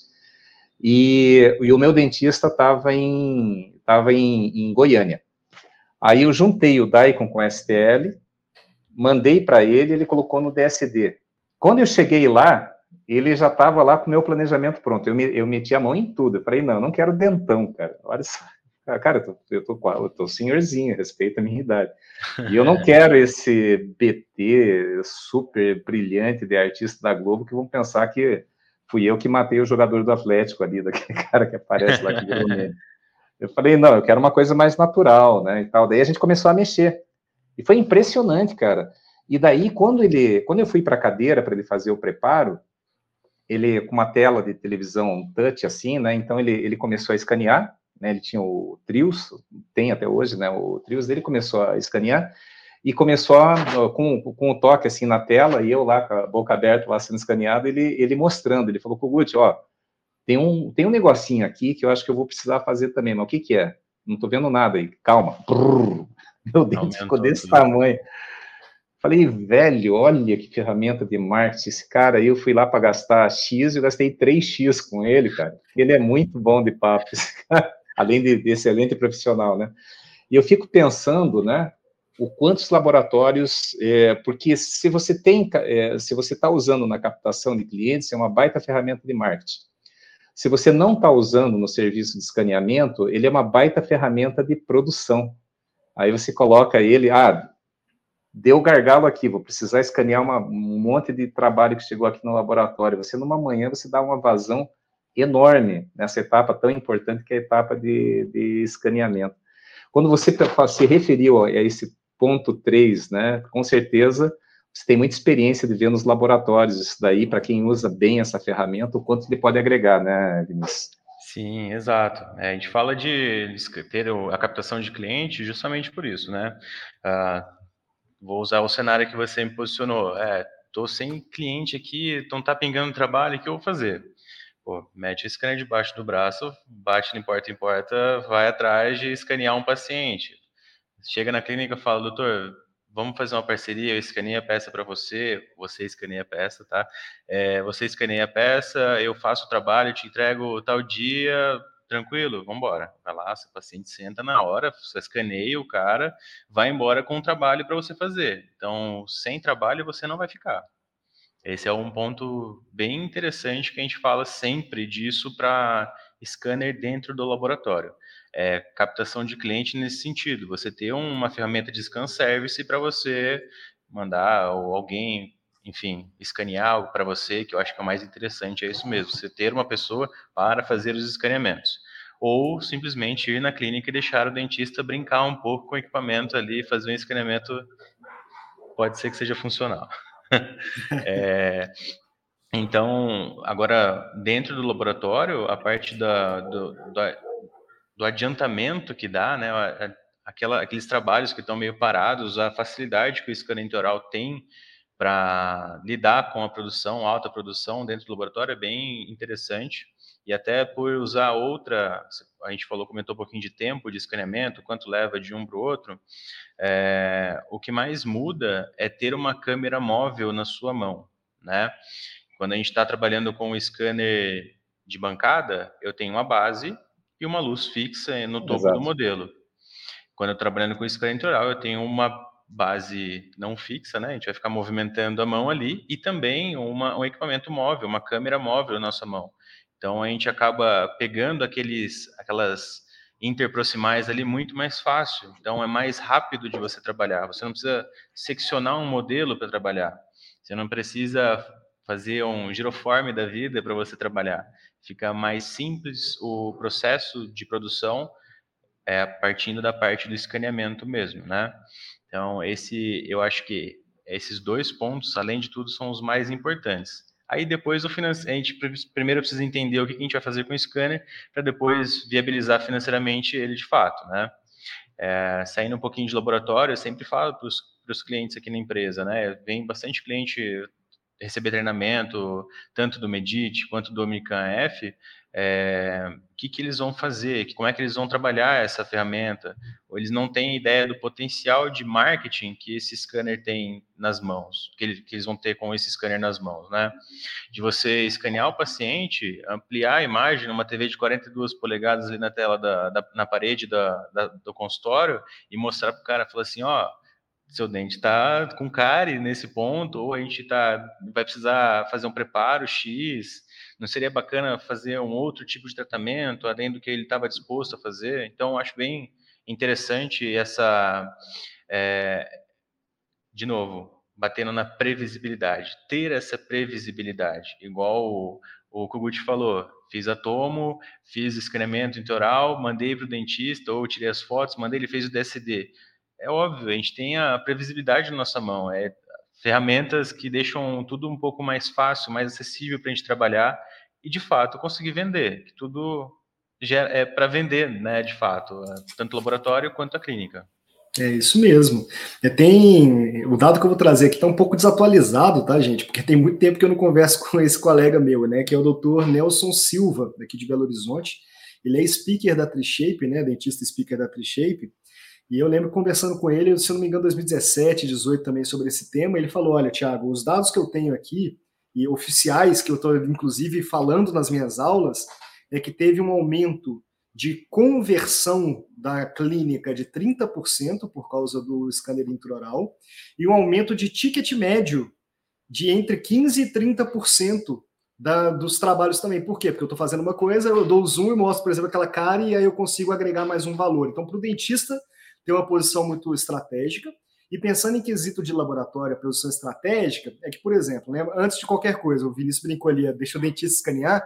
e, e o meu dentista estava em, tava em, em Goiânia. Aí eu juntei o DICOM com o STL, mandei para ele, ele colocou no DSD. Quando eu cheguei lá, ele já estava lá com o meu planejamento pronto. Eu, me, eu meti a mão em tudo. Eu falei, não, eu não quero dentão, cara. Olha só. Cara, eu tô, eu tô, eu tô senhorzinho, respeita a minha idade. E eu não quero esse BT super brilhante de artista da Globo que vão pensar que fui eu que matei o jogador do Atlético ali, daquele cara que aparece lá que virou. Eu falei, não, eu quero uma coisa mais natural, né, e tal. Daí a gente começou a mexer. E foi impressionante, cara. E daí, quando ele, quando eu fui para a cadeira para ele fazer o preparo, ele com uma tela de televisão touch assim, né? Então ele, ele começou a escanear né, ele tinha o Trios, tem até hoje, né, o Trios dele começou a escanear, e começou a, com, com o toque assim na tela, e eu lá com a boca aberta, lá sendo escaneado, ele, ele mostrando, ele falou, Kogut, ó, tem um, tem um negocinho aqui que eu acho que eu vou precisar fazer também, mas o que que é? Não tô vendo nada aí, calma. Brrr, meu dente ficou desse tudo. tamanho. Falei, velho, olha que ferramenta de marketing esse cara. Aí eu fui lá para gastar X e eu gastei 3X com ele, cara. Ele é muito bom de papo, além de, de excelente profissional, né? E eu fico pensando, né, o quantos laboratórios, é, porque se você tem, é, se você está usando na captação de clientes, é uma baita ferramenta de marketing. Se você não está usando no serviço de escaneamento, ele é uma baita ferramenta de produção. Aí você coloca ele, ah, deu gargalo aqui, vou precisar escanear uma, um monte de trabalho que chegou aqui no laboratório. Você, numa manhã, você dá uma vazão enorme nessa etapa tão importante que é a etapa de, de escaneamento. Quando você se referiu a esse ponto 3, né, com certeza você tem muita experiência de ver nos laboratórios isso daí, para quem usa bem essa ferramenta, o quanto ele pode agregar, né, Vinícius? Sim, exato. É, a gente fala de ter a captação de cliente justamente por isso, né? Uh, vou usar o cenário que você me posicionou. É, tô sem cliente aqui, então tá pingando trabalho, o que eu vou fazer? Pô, mete o scanner debaixo do braço, bate de porta em porta, vai atrás de escanear um paciente. Chega na clínica e fala, doutor, vamos fazer uma parceria, eu escaneio a peça para você, você escaneia a peça, tá? É, você escaneia a peça, eu faço o trabalho, te entrego tal dia, tranquilo, vamos embora. Vai lá, seu paciente senta na hora, você escaneia o cara, vai embora com o trabalho para você fazer. Então, sem trabalho você não vai ficar. Esse é um ponto bem interessante que a gente fala sempre disso para scanner dentro do laboratório. É captação de cliente nesse sentido. Você ter uma ferramenta de scan service para você mandar ou alguém, enfim, escanear para você, que eu acho que é o mais interessante, é isso mesmo. Você ter uma pessoa para fazer os escaneamentos. Ou simplesmente ir na clínica e deixar o dentista brincar um pouco com o equipamento ali, fazer um escaneamento, pode ser que seja funcional. é, então, agora, dentro do laboratório, a parte da, do, do, do adiantamento que dá, né, aquela, aqueles trabalhos que estão meio parados, a facilidade que o scanner oral tem para lidar com a produção, alta produção dentro do laboratório é bem interessante. E até por usar outra, a gente falou, comentou um pouquinho de tempo de escaneamento, quanto leva de um para o outro. É, o que mais muda é ter uma câmera móvel na sua mão, né? Quando a gente está trabalhando com o scanner de bancada, eu tenho uma base e uma luz fixa no topo Exato. do modelo. Quando eu estou trabalhando com scanner intraoral, eu tenho uma base não fixa, né? A gente vai ficar movimentando a mão ali e também uma, um equipamento móvel, uma câmera móvel na nossa mão. Então a gente acaba pegando aqueles, aquelas interproximais ali muito mais fácil. Então é mais rápido de você trabalhar. Você não precisa seccionar um modelo para trabalhar. Você não precisa fazer um giroforme da vida para você trabalhar. Fica mais simples o processo de produção é, partindo da parte do escaneamento mesmo, né? Então, esse, eu acho que esses dois pontos, além de tudo, são os mais importantes. Aí depois o a gente primeiro precisa entender o que a gente vai fazer com o scanner para depois viabilizar financeiramente ele de fato, né? É, saindo um pouquinho de laboratório, eu sempre falo para os clientes aqui na empresa, né? Vem bastante cliente receber treinamento, tanto do Medit quanto do Omnican F, é, o que, que eles vão fazer, como é que eles vão trabalhar essa ferramenta, ou eles não têm ideia do potencial de marketing que esse scanner tem nas mãos, que, ele, que eles vão ter com esse scanner nas mãos, né? De você escanear o paciente, ampliar a imagem numa TV de 42 polegadas ali na tela da, da na parede da, da, do consultório e mostrar para o cara, falar assim, ó, seu dente está com cárie nesse ponto, ou a gente tá, vai precisar fazer um preparo X, não seria bacana fazer um outro tipo de tratamento, além do que ele estava disposto a fazer? Então, acho bem interessante essa, é, de novo, batendo na previsibilidade, ter essa previsibilidade, igual o, o Kugut falou, fiz a tomo, fiz escaneamento intraoral, mandei para o dentista, ou tirei as fotos, mandei, ele fez o DSD é óbvio, a gente tem a previsibilidade na nossa mão, é ferramentas que deixam tudo um pouco mais fácil, mais acessível para a gente trabalhar e, de fato, conseguir vender, que tudo é para vender, né, de fato, tanto o laboratório quanto a clínica. É isso mesmo. É, tem o dado que eu vou trazer aqui está um pouco desatualizado, tá, gente? Porque tem muito tempo que eu não converso com esse colega meu, né? Que é o doutor Nelson Silva, daqui de Belo Horizonte. Ele é speaker da TriShape, né? Dentista speaker da TriShape. E eu lembro conversando com ele, se eu não me engano, 2017, 2018 também sobre esse tema. Ele falou: Olha, Tiago, os dados que eu tenho aqui, e oficiais que eu estou, inclusive, falando nas minhas aulas, é que teve um aumento de conversão da clínica de 30% por causa do scanner intraoral e um aumento de ticket médio de entre 15% e 30% da, dos trabalhos também. Por quê? Porque eu estou fazendo uma coisa, eu dou o zoom e mostro, por exemplo, aquela cara e aí eu consigo agregar mais um valor. Então, para o dentista, tem uma posição muito estratégica. E pensando em quesito de laboratório, a posição estratégica, é que, por exemplo, né, antes de qualquer coisa, o Vinícius brincou ali, deixa o dentista escanear,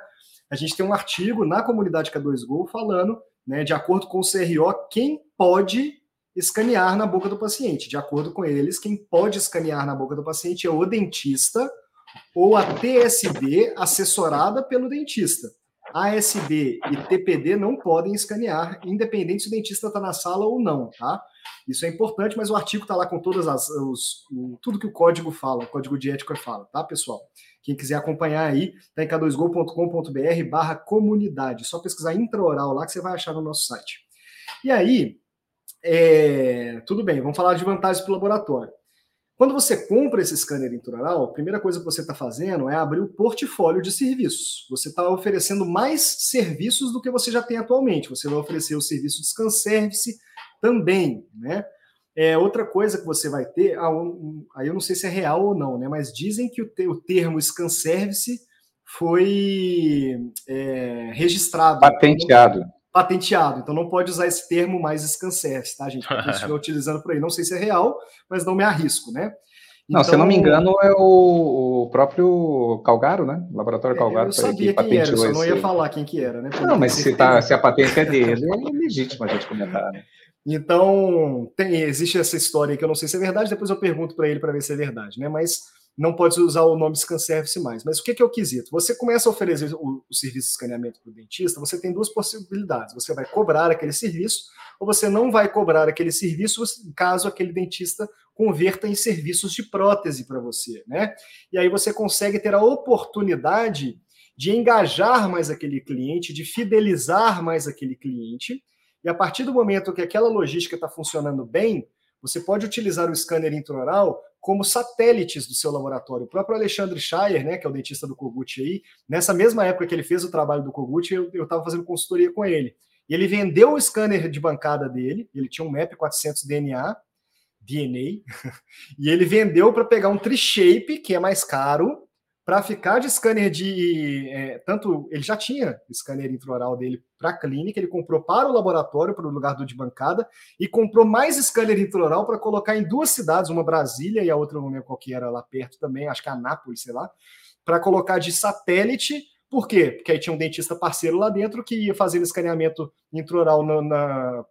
a gente tem um artigo na comunidade K2Go falando, né, de acordo com o CRO, quem pode escanear na boca do paciente. De acordo com eles, quem pode escanear na boca do paciente é o dentista ou a TSD assessorada pelo dentista. ASD e TPD não podem escanear, independente se o dentista está na sala ou não, tá? Isso é importante, mas o artigo está lá com todas as os, o, tudo que o código fala, o código de ética fala, tá, pessoal? Quem quiser acompanhar aí, tá em k2go.com.br barra comunidade. Só pesquisar intraoral lá que você vai achar no nosso site. E aí, é, tudo bem, vamos falar de vantagens para o laboratório. Quando você compra esse scanner intraoral, a primeira coisa que você está fazendo é abrir o portfólio de serviços. Você está oferecendo mais serviços do que você já tem atualmente. Você vai oferecer o serviço de scan service também, né? É, outra coisa que você vai ter, ah, um, aí eu não sei se é real ou não, né? Mas dizem que o, te, o termo scan service foi é, registrado. Patenteado patenteado, então não pode usar esse termo mais scanservice, tá, gente? Porque estiver utilizando por aí. Não sei se é real, mas não me arrisco, né? Então, não, se eu não me então, engano, é o, próprio Calgaro, né? O laboratório Calgaro. Eu sabia que quem era, só não ia falar quem que era, né? não, mas se, tá, se a patente é dele, é legítimo a gente comentar, né? Então, tem, existe essa história que eu não sei se é verdade, depois eu pergunto para ele para ver se é verdade, né? Mas não pode usar o nome Scanservice mais. Mas o que, é o quesito? Você começa a oferecer o, o serviço de escaneamento para o dentista, você tem duas possibilidades. Você vai cobrar aquele serviço, ou você não vai cobrar aquele serviço caso aquele dentista converta em serviços de prótese para você, né? E aí você consegue ter a oportunidade de engajar mais aquele cliente, de fidelizar mais aquele cliente. E a partir do momento que aquela logística está funcionando bem, você pode utilizar o scanner intraoral como satélites do seu laboratório. O próprio Alexandre Schaier, né, que é o dentista do Kogut aí, nessa mesma época que ele fez o trabalho do Kogut, eu estava fazendo consultoria com ele. E ele vendeu o scanner de bancada dele, ele tinha um MAP 400 DNA, DNA, e ele vendeu para pegar um Tri-Shape, que é mais caro, para ficar de scanner de. É, tanto ele já tinha o scanner intraoral dele para a clínica, ele comprou para o laboratório, para o lugar do de bancada, e comprou mais scanner intraoral para colocar em duas cidades, uma Brasília e a outra, não lembro qual que era lá perto também, acho que é Anápolis, sei lá, para colocar de satélite. Por quê? Porque aí tinha um dentista parceiro lá dentro que ia fazendo escaneamento intraoral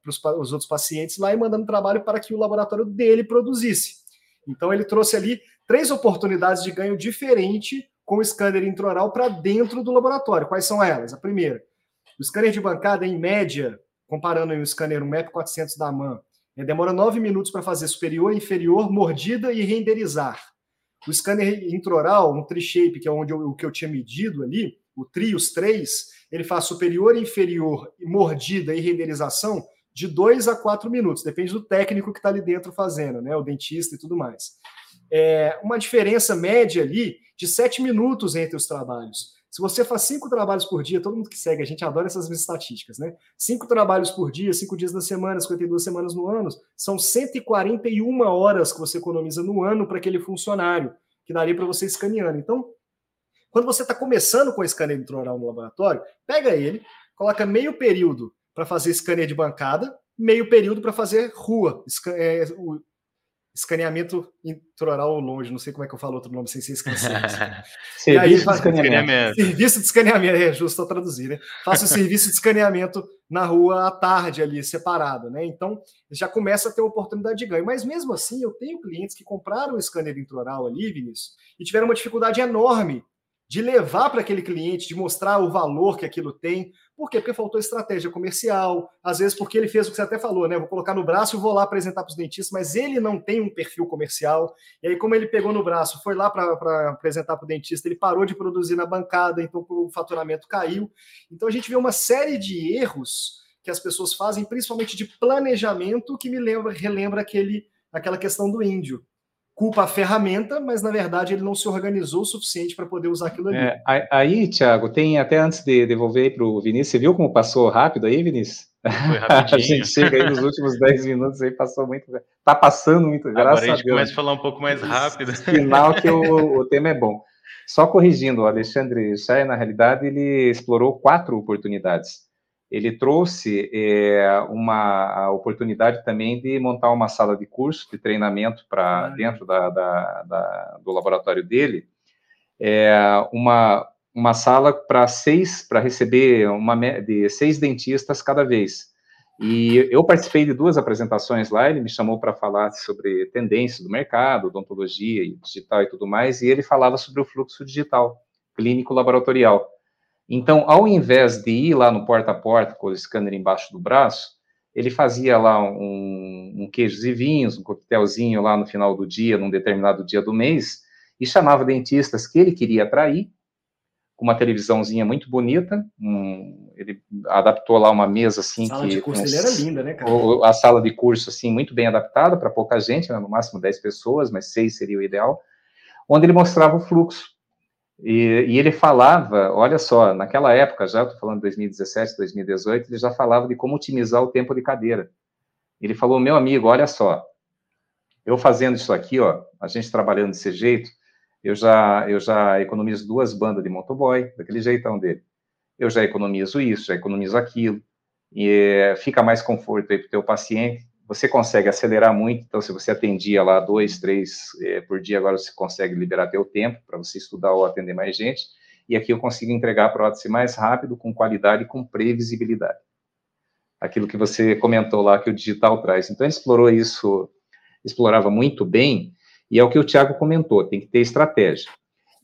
para os outros pacientes lá e mandando trabalho para que o laboratório dele produzisse. Então ele trouxe ali três oportunidades de ganho diferente com o scanner intraoral para dentro do laboratório. Quais são elas? A primeira, o scanner de bancada, em média, comparando o scanner, um MAP 400 da MAN, é, demora nove minutos para fazer superior, inferior, mordida e renderizar. O scanner intraoral, um tri-shape, que é onde eu, o que eu tinha medido ali, o tri, os três, ele faz superior, inferior, mordida e renderização de dois a quatro minutos, depende do técnico que está ali dentro fazendo, né? O dentista e tudo mais é, uma diferença média ali de sete minutos entre os trabalhos. Se você faz cinco trabalhos por dia, todo mundo que segue, a gente adora essas estatísticas, né? Cinco trabalhos por dia, cinco dias na semana, 52 semanas no ano, são 141 horas que você economiza no ano para aquele funcionário, que daria para você escaneando. Então, quando você está começando com o scanner intraoral no laboratório, pega ele, coloca meio período para fazer scanner de bancada, meio período para fazer rua, é, escaneamento intraoral longe, não sei como é que eu falo outro nome sem ser esquecido. serviço aí, de escaneamento. Serviço de escaneamento, é justo a traduzir, né? Faço o serviço de escaneamento na rua à tarde ali, separado, né? Então, já começa a ter oportunidade de ganho. Mas mesmo assim, eu tenho clientes que compraram o scanner intraoral ali, Vinícius, e tiveram uma dificuldade enorme de levar para aquele cliente, de mostrar o valor que aquilo tem. Por quê? Porque faltou estratégia comercial, às vezes porque ele fez o que você até falou, né? Vou colocar no braço e vou lá apresentar para os dentistas, mas ele não tem um perfil comercial. E aí, como ele pegou no braço, foi lá para apresentar para o dentista, ele parou de produzir na bancada, então o faturamento caiu. Então a gente vê uma série de erros que as pessoas fazem, principalmente de planejamento, que me lembra, relembra aquele, aquela questão do índio culpa a ferramenta, mas na verdade ele não se organizou o suficiente para poder usar aquilo ali. É, aí, Thiago, tem até antes de devolver para o Vinícius, você viu como passou rápido aí, Vinícius? Foi rapidinho. a gente chega aí nos últimos 10 minutos aí, passou muito. Tá passando muito, Agora graças a Deus. Agora a gente começa a falar um pouco mais rápido. Sinal que o, o tema é bom. Só corrigindo, o Alexandre Chay, na realidade, ele explorou quatro oportunidades ele trouxe é, uma oportunidade também de montar uma sala de curso, de treinamento para ah, dentro da, da, da, do laboratório dele, é, uma, uma sala para seis, para receber uma de seis dentistas cada vez. E eu participei de duas apresentações lá, ele me chamou para falar sobre tendências do mercado, odontologia e digital e tudo mais, e ele falava sobre o fluxo digital, clínico laboratorial. Então, ao invés de ir lá no porta a porta com o scanner embaixo do braço, ele fazia lá um, um queijos e vinhos, um coquetelzinho lá no final do dia, num determinado dia do mês, e chamava dentistas que ele queria atrair, com uma televisãozinha muito bonita, um, ele adaptou lá uma mesa assim a sala que... de curso um, era linda, né, cara? A sala de curso, assim, muito bem adaptada para pouca gente, né, no máximo 10 pessoas, mas 6 seria o ideal, onde ele mostrava o fluxo e, e, ele falava, olha só, naquela época, já estou falando de 2017, 2018, ele já falava de como otimizar o tempo de cadeira. Ele falou, meu amigo, olha só, eu fazendo isso aqui, ó, a gente trabalhando desse jeito, eu já, eu já economizo duas bandas de motoboy, daquele jeitão dele. Eu já economizo isso, já economizo aquilo, e fica mais conforto aí para o teu paciente você consegue acelerar muito, então se você atendia lá dois, três é, por dia, agora você consegue liberar teu tempo para você estudar ou atender mais gente, e aqui eu consigo entregar a prótese mais rápido, com qualidade e com previsibilidade. Aquilo que você comentou lá, que o digital traz. Então, explorou isso, explorava muito bem, e é o que o Tiago comentou, tem que ter estratégia.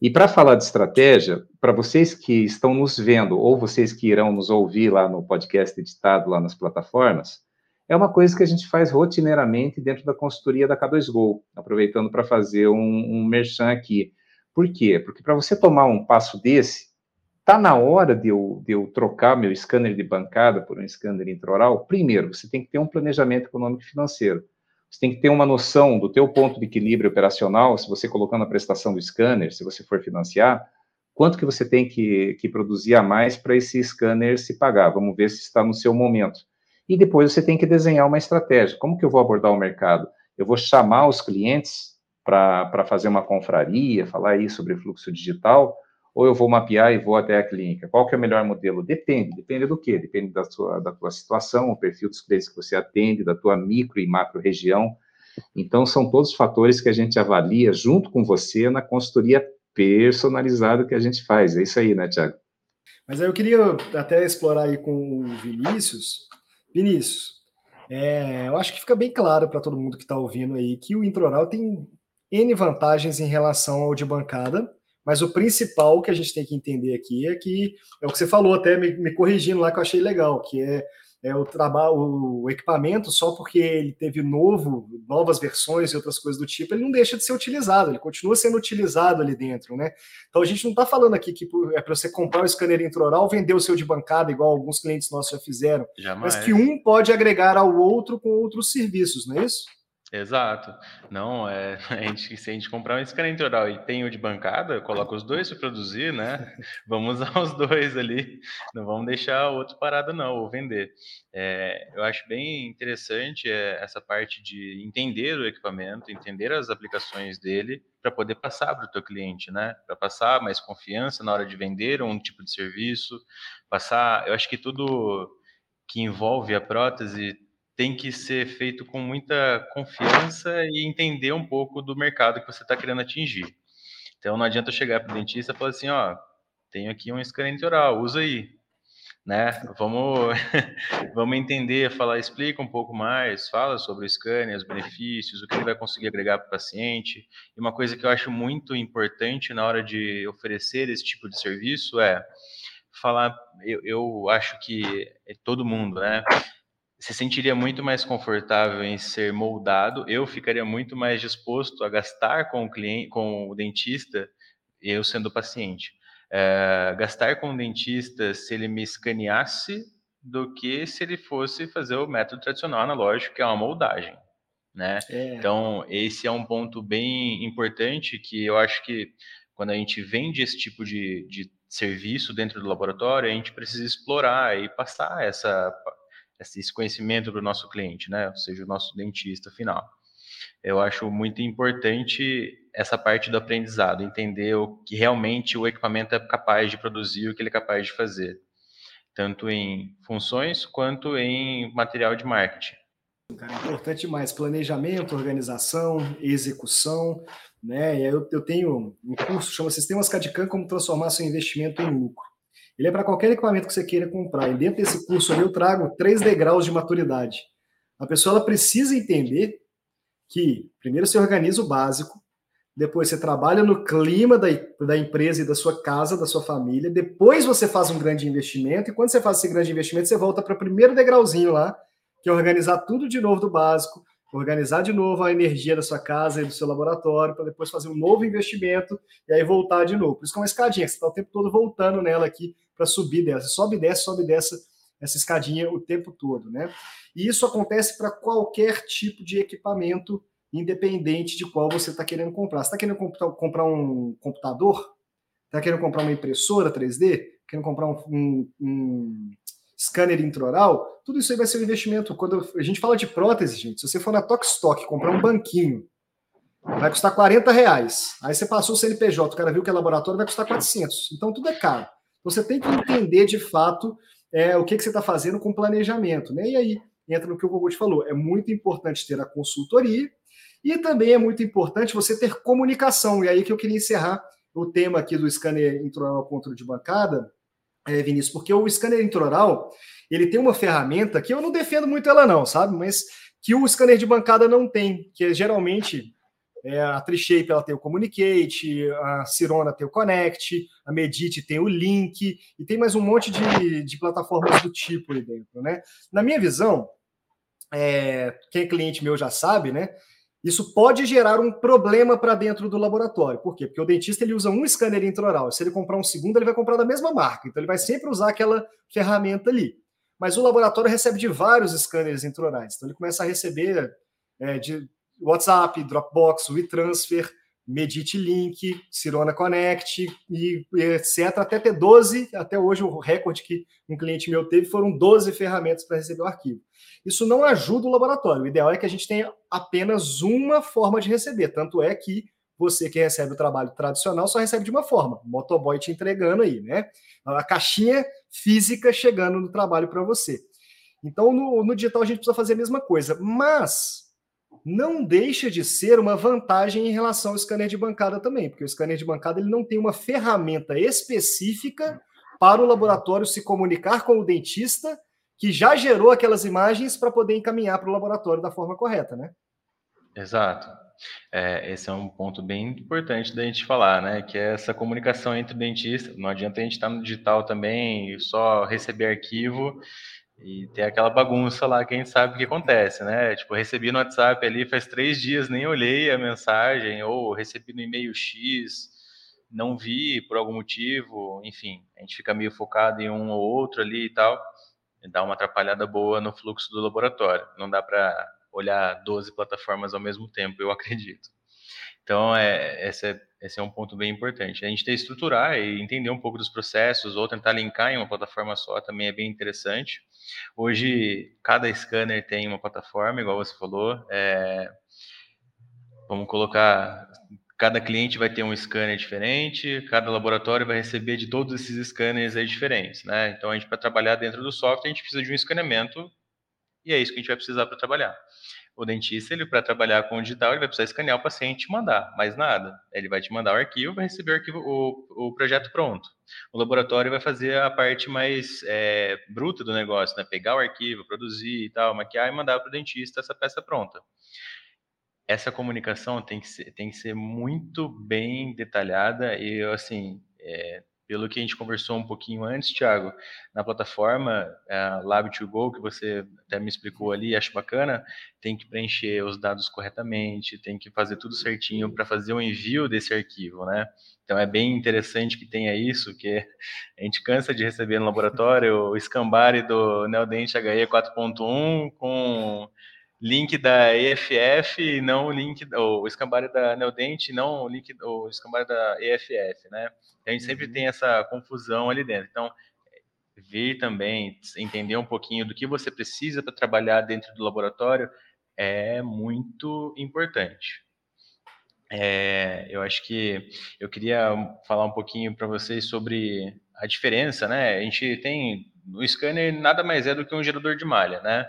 E para falar de estratégia, para vocês que estão nos vendo, ou vocês que irão nos ouvir lá no podcast editado, lá nas plataformas, é uma coisa que a gente faz rotineiramente dentro da consultoria da K2Go, aproveitando para fazer um, um merchan aqui. Por quê? Porque para você tomar um passo desse, está na hora de eu, de eu trocar meu scanner de bancada por um scanner intraoral? Primeiro, você tem que ter um planejamento econômico e financeiro. Você tem que ter uma noção do teu ponto de equilíbrio operacional, se você colocando a prestação do scanner, se você for financiar, quanto que você tem que, que produzir a mais para esse scanner se pagar. Vamos ver se está no seu momento. E depois você tem que desenhar uma estratégia. Como que eu vou abordar o mercado? Eu vou chamar os clientes para fazer uma confraria, falar aí sobre fluxo digital, ou eu vou mapear e vou até a clínica? Qual que é o melhor modelo? Depende. Depende do quê? Depende da sua, da tua situação, o perfil dos clientes que você atende, da tua micro e macro região. Então, são todos fatores que a gente avalia junto com você na consultoria personalizada que a gente faz. É isso aí, né, Tiago? Mas aí eu queria até explorar aí com o Vinícius. Vinícius, é, eu acho que fica bem claro para todo mundo que está ouvindo aí que o introral tem N vantagens em relação ao de bancada, mas o principal que a gente tem que entender aqui é que é o que você falou, até me, me corrigindo lá, que eu achei legal, que é, é o trabalho, o equipamento, só porque ele teve novo, novas versões e outras coisas do tipo, ele não deixa de ser utilizado, ele continua sendo utilizado ali dentro, né? Então a gente não está falando aqui que é para você comprar o scanner intraoral, vender o seu de bancada, igual alguns clientes nossos já fizeram, Jamais. mas que um pode agregar ao outro com outros serviços, não é isso? Exato. Não, é, a gente, se a gente comprar um scanner oral e tem o de bancada, coloca os dois para produzir, né? Vamos usar os dois ali, não vamos deixar o outro parado não, ou vender. É, eu acho bem interessante é, essa parte de entender o equipamento, entender as aplicações dele, para poder passar para o teu cliente, né? Para passar mais confiança na hora de vender um tipo de serviço, passar, eu acho que tudo que envolve a prótese tem que ser feito com muita confiança e entender um pouco do mercado que você está querendo atingir. Então, não adianta chegar para o dentista e falar assim, ó, tenho aqui um scanner oral, usa aí, né? Vamos, vamos entender, falar, explica um pouco mais, fala sobre o scanner, os benefícios, o que ele vai conseguir agregar para o paciente. E uma coisa que eu acho muito importante na hora de oferecer esse tipo de serviço é falar, eu, eu acho que é todo mundo, né? Se sentiria muito mais confortável em ser moldado, eu ficaria muito mais disposto a gastar com o cliente, com o dentista, eu sendo paciente. É, gastar com o dentista se ele me escaneasse do que se ele fosse fazer o método tradicional analógico, que é uma moldagem. Né? É. Então, esse é um ponto bem importante que eu acho que quando a gente vende esse tipo de, de serviço dentro do laboratório, a gente precisa explorar e passar essa esse conhecimento do nosso cliente, né? Ou seja, o nosso dentista final. Eu acho muito importante essa parte do aprendizado, entender o que realmente o equipamento é capaz de produzir, o que ele é capaz de fazer, tanto em funções quanto em material de marketing. Cara, é importante demais planejamento, organização, execução, né? Eu, eu tenho um curso chama Sistemas CAD-CAM como transformar seu investimento em lucro. Ele é para qualquer equipamento que você queira comprar. E dentro desse curso eu trago três degraus de maturidade. A pessoa ela precisa entender que primeiro você organiza o básico, depois você trabalha no clima da, da empresa e da sua casa, da sua família, depois você faz um grande investimento, e quando você faz esse grande investimento, você volta para o primeiro degrauzinho lá, que é organizar tudo de novo do básico, organizar de novo a energia da sua casa e do seu laboratório, para depois fazer um novo investimento e aí voltar de novo. Por isso que é uma escadinha, você está o tempo todo voltando nela aqui para subir dessa. Sobe e desce, sobe e desce essa escadinha o tempo todo, né? E isso acontece para qualquer tipo de equipamento, independente de qual você está querendo comprar. Você está querendo comprar um computador? Está querendo comprar uma impressora 3D? Querendo comprar um, um, um scanner intraoral? Tudo isso aí vai ser um investimento. Quando a gente fala de prótese, gente, se você for na Tokstok comprar um banquinho, vai custar 40 reais. Aí você passou o CNPJ, o cara viu que é laboratório, vai custar 400. Então tudo é caro. Você tem que entender de fato é, o que, que você está fazendo com planejamento. Né? E aí entra no que o Gogo te falou. É muito importante ter a consultoria e também é muito importante você ter comunicação. E aí que eu queria encerrar o tema aqui do scanner intraoral controle de bancada, é, Vinícius, porque o scanner intraoral ele tem uma ferramenta que eu não defendo muito ela não, sabe? Mas que o scanner de bancada não tem, que é geralmente é, a Trishape ela tem o Communicate, a Cirona tem o Connect, a Medite tem o Link, e tem mais um monte de, de plataformas do tipo ali dentro, né? Na minha visão, é, quem é cliente meu já sabe, né? Isso pode gerar um problema para dentro do laboratório. Por quê? Porque o dentista ele usa um scanner intraoral. Se ele comprar um segundo, ele vai comprar da mesma marca. Então ele vai sempre usar aquela ferramenta ali. Mas o laboratório recebe de vários scanners intraorais. Então ele começa a receber é, de WhatsApp, Dropbox, WeTransfer, Medite Link, Cirona Connect e, etc. Até ter 12, até hoje o recorde que um cliente meu teve foram 12 ferramentas para receber o arquivo. Isso não ajuda o laboratório. O ideal é que a gente tenha apenas uma forma de receber. Tanto é que você que recebe o trabalho tradicional só recebe de uma forma, o motoboy te entregando aí, né? A caixinha física chegando no trabalho para você. Então, no, no digital a gente precisa fazer a mesma coisa, mas não deixa de ser uma vantagem em relação ao scanner de bancada também, porque o scanner de bancada ele não tem uma ferramenta específica para o laboratório se comunicar com o dentista que já gerou aquelas imagens para poder encaminhar para o laboratório da forma correta, né? Exato. É, esse é um ponto bem importante da gente falar, né? Que é essa comunicação entre o dentista. Não adianta a gente estar no digital também e só receber arquivo e tem aquela bagunça lá que a gente sabe o que acontece, né? Tipo, recebi no WhatsApp ali faz três dias, nem olhei a mensagem, ou recebi no e-mail X, não vi por algum motivo, enfim, a gente fica meio focado em um ou outro ali e tal, e dá uma atrapalhada boa no fluxo do laboratório. Não dá para olhar 12 plataformas ao mesmo tempo, eu acredito. Então, é, esse, é, esse é um ponto bem importante. A gente que estruturar e entender um pouco dos processos, ou tentar linkar em uma plataforma só também é bem interessante. Hoje, cada scanner tem uma plataforma, igual você falou. É, vamos colocar, cada cliente vai ter um scanner diferente, cada laboratório vai receber de todos esses scanners aí diferentes, né? Então, a gente, para trabalhar dentro do software, a gente precisa de um escaneamento e é isso que a gente vai precisar para trabalhar. O dentista, ele para trabalhar com o digital, ele vai precisar escanear o paciente e mandar, mais nada. Ele vai te mandar o arquivo, vai receber o, arquivo, o, o projeto pronto. O laboratório vai fazer a parte mais é, bruta do negócio, né? Pegar o arquivo, produzir e tal, maquiar e mandar para o dentista essa peça pronta. Essa comunicação tem que ser, tem que ser muito bem detalhada e, assim, é, pelo que a gente conversou um pouquinho antes, Thiago, na plataforma é, Lab2Go, que você até me explicou ali, acho bacana, tem que preencher os dados corretamente, tem que fazer tudo certinho para fazer o envio desse arquivo, né? Então é bem interessante que tenha isso, que a gente cansa de receber no laboratório o escambare do Neodente HE 4.1 com link da EFF e não o link, o escambare da Neodente, não o link, o escambare da EFF, né? A gente sempre uhum. tem essa confusão ali dentro. Então, vir também, entender um pouquinho do que você precisa para trabalhar dentro do laboratório é muito importante. É, eu acho que eu queria falar um pouquinho para vocês sobre a diferença, né? A gente tem no scanner nada mais é do que um gerador de malha, né?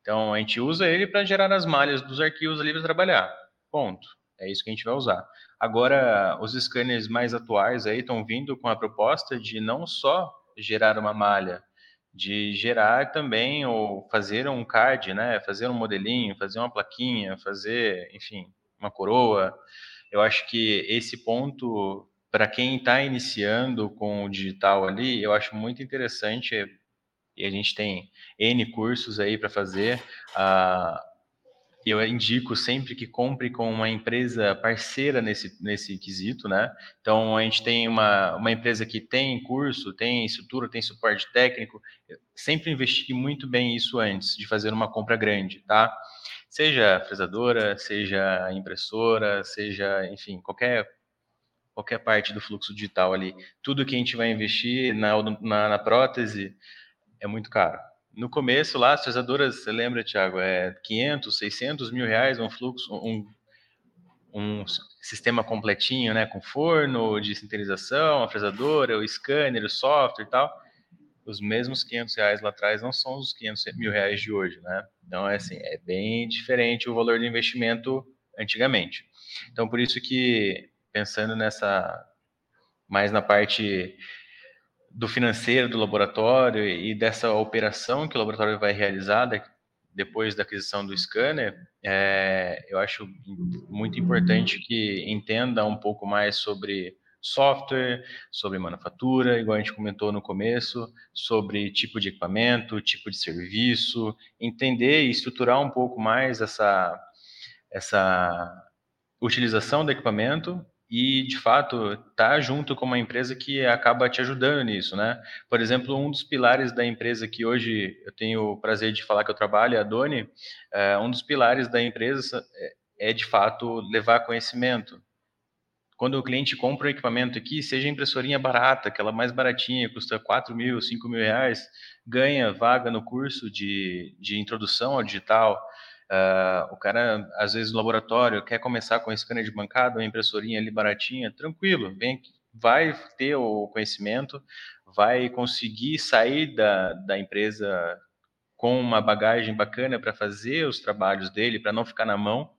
Então, a gente usa ele para gerar as malhas dos arquivos ali para trabalhar. Ponto. É isso que a gente vai usar. Agora, os scanners mais atuais aí estão vindo com a proposta de não só gerar uma malha, de gerar também ou fazer um card, né? Fazer um modelinho, fazer uma plaquinha, fazer, enfim, uma coroa. Eu acho que esse ponto para quem está iniciando com o digital ali, eu acho muito interessante e a gente tem N cursos aí para fazer. Uh, eu indico sempre que compre com uma empresa parceira nesse, nesse quesito, né? Então, a gente tem uma, uma empresa que tem curso, tem estrutura, tem suporte técnico. sempre investi muito bem isso antes de fazer uma compra grande, tá? Seja fresadora, seja impressora, seja, enfim, qualquer qualquer parte do fluxo digital ali. Tudo que a gente vai investir na, na, na prótese, é muito caro. No começo lá, as fresadoras, você lembra, Thiago, é 500, 600 mil reais um fluxo, um, um sistema completinho, né, com forno de sintetização, a fresadora, o scanner, o software e tal. Os mesmos 500 reais lá atrás não são os 500 mil reais de hoje, né? Então, é assim, é bem diferente o valor do investimento antigamente. Então, por isso que, pensando nessa, mais na parte do financeiro do laboratório e dessa operação que o laboratório vai realizar depois da aquisição do scanner, é, eu acho muito importante que entenda um pouco mais sobre software, sobre manufatura, igual a gente comentou no começo, sobre tipo de equipamento, tipo de serviço, entender e estruturar um pouco mais essa, essa utilização do equipamento e de fato tá junto com uma empresa que acaba te ajudando nisso, né? Por exemplo, um dos pilares da empresa que hoje eu tenho o prazer de falar que eu trabalho, a Doni, é, um dos pilares da empresa é, é de fato levar conhecimento. Quando o cliente compra um equipamento aqui, seja impressorinha barata, aquela mais baratinha, custa 4 mil, 5 mil reais, ganha vaga no curso de, de introdução ao digital, Uh, o cara, às vezes, no laboratório, quer começar com scanner de bancada, uma impressorinha ali baratinha, tranquilo, vem, vai ter o conhecimento, vai conseguir sair da, da empresa com uma bagagem bacana para fazer os trabalhos dele, para não ficar na mão.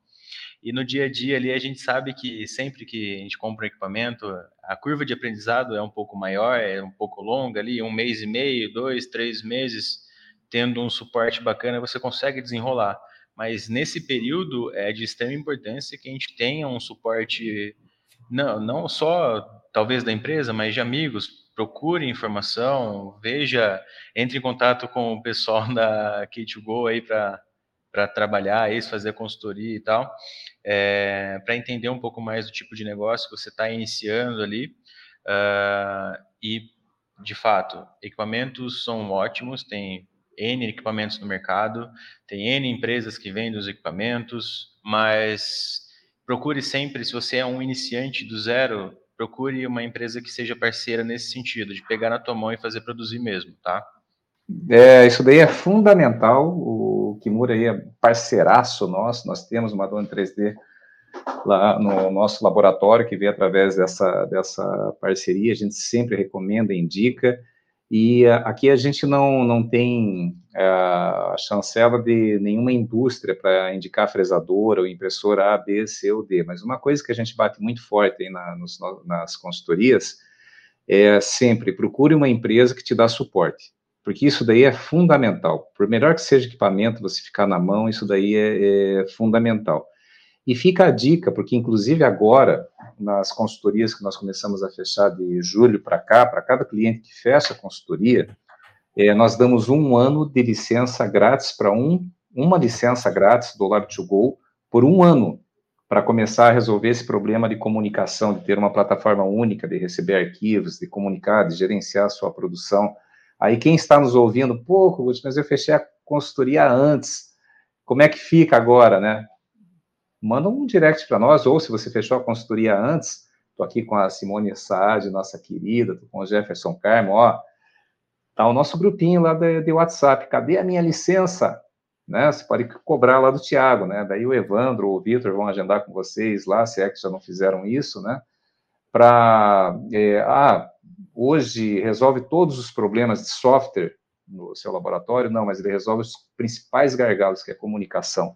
E no dia a dia ali a gente sabe que sempre que a gente compra um equipamento, a curva de aprendizado é um pouco maior, é um pouco longa ali, um mês e meio, dois, três meses, tendo um suporte bacana, você consegue desenrolar mas nesse período é de extrema importância que a gente tenha um suporte, não, não só talvez da empresa, mas de amigos. Procure informação, veja, entre em contato com o pessoal da K2Go aí para para trabalhar isso, fazer consultoria e tal, é, para entender um pouco mais do tipo de negócio que você está iniciando ali. Uh, e, de fato, equipamentos são ótimos, tem N equipamentos no mercado, tem N empresas que vendem os equipamentos, mas procure sempre, se você é um iniciante do zero, procure uma empresa que seja parceira nesse sentido, de pegar na tua mão e fazer produzir mesmo, tá? É, isso daí é fundamental, o Kimura aí é parceiraço nosso, nós temos uma dona 3D lá no nosso laboratório que vem através dessa, dessa parceria, a gente sempre recomenda, indica, e uh, aqui a gente não, não tem uh, a chancela de nenhuma indústria para indicar fresadora ou impressora A, B, C ou D, mas uma coisa que a gente bate muito forte na, nos, nas consultorias é sempre procure uma empresa que te dá suporte, porque isso daí é fundamental. Por melhor que seja equipamento, você ficar na mão, isso daí é, é fundamental. E fica a dica, porque inclusive agora, nas consultorias que nós começamos a fechar de julho para cá, para cada cliente que fecha a consultoria, é, nós damos um ano de licença grátis para um, uma licença grátis do Lab2Go por um ano, para começar a resolver esse problema de comunicação, de ter uma plataforma única, de receber arquivos, de comunicar, de gerenciar a sua produção. Aí quem está nos ouvindo, pouco, mas eu fechei a consultoria antes, como é que fica agora, né? Manda um direct para nós, ou se você fechou a consultoria antes, estou aqui com a Simone Saad, nossa querida, tô com o Jefferson Carmo, ó, tá o nosso grupinho lá de, de, WhatsApp, cadê a minha licença? Né, você pode cobrar lá do Tiago, né, daí o Evandro ou o Vitor vão agendar com vocês lá, se é que já não fizeram isso, né, para, é, ah, hoje resolve todos os problemas de software no seu laboratório, não, mas ele resolve os principais gargalos, que é comunicação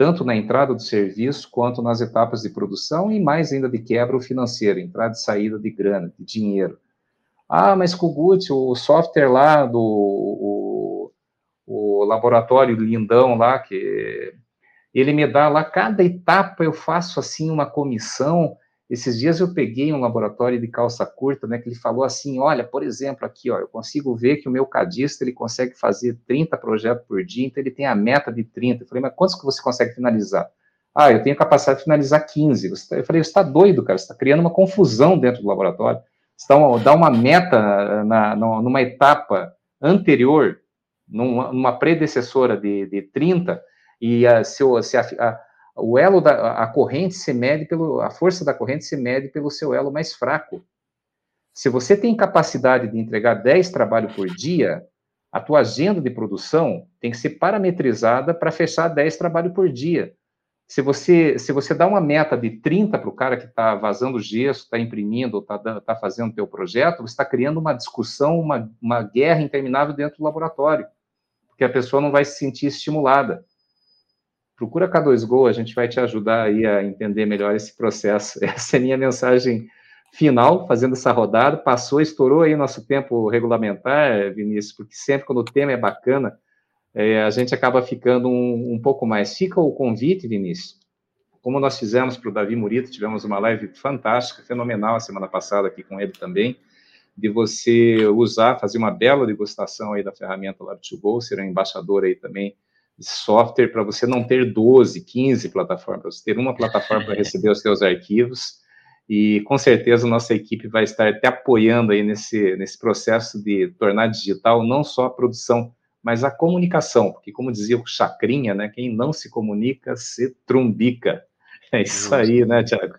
tanto na entrada do serviço quanto nas etapas de produção e mais ainda de quebra o financeiro, entrada e saída de grana, de dinheiro. Ah, mas Kugut, o software lá do o, o laboratório lindão lá, que ele me dá lá, cada etapa eu faço assim uma comissão, esses dias eu peguei um laboratório de calça curta, né, que ele falou assim, olha, por exemplo, aqui, ó, eu consigo ver que o meu cadista, ele consegue fazer 30 projetos por dia, então ele tem a meta de 30. Eu falei, mas quantos que você consegue finalizar? Ah, eu tenho capacidade de finalizar 15. Tá, eu falei, você está doido, cara, você está criando uma confusão dentro do laboratório. Você tá, dá uma meta na, numa etapa anterior, numa, numa predecessora de, de 30, e a, se, se a, a o elo da a corrente se mede pelo a força da corrente se mede pelo seu elo mais fraco. Se você tem capacidade de entregar 10 trabalhos por dia, a tua agenda de produção tem que ser parametrizada para fechar 10 trabalhos por dia. Se você, se você dá uma meta de 30 para o cara que está vazando gesso, está imprimindo, está tá fazendo o teu projeto, você está criando uma discussão, uma, uma guerra interminável dentro do laboratório, porque a pessoa não vai se sentir estimulada procura K2Go, a gente vai te ajudar aí a entender melhor esse processo. Essa é a minha mensagem final, fazendo essa rodada. Passou, estourou aí nosso tempo regulamentar, Vinícius, porque sempre quando o tema é bacana, é, a gente acaba ficando um, um, pouco mais. Fica o convite, Vinícius. Como nós fizemos para o Davi Murito, tivemos uma live fantástica, fenomenal a semana passada aqui com ele também, de você usar, fazer uma bela degustação aí da ferramenta Lab2Go, ser um embaixador aí também software para você não ter 12, 15 plataformas, você ter uma plataforma para receber os seus arquivos e com certeza nossa equipe vai estar te apoiando aí nesse, nesse processo de tornar digital não só a produção, mas a comunicação, porque como dizia o Chacrinha, né, quem não se comunica se trumbica. É isso aí, né, Tiago?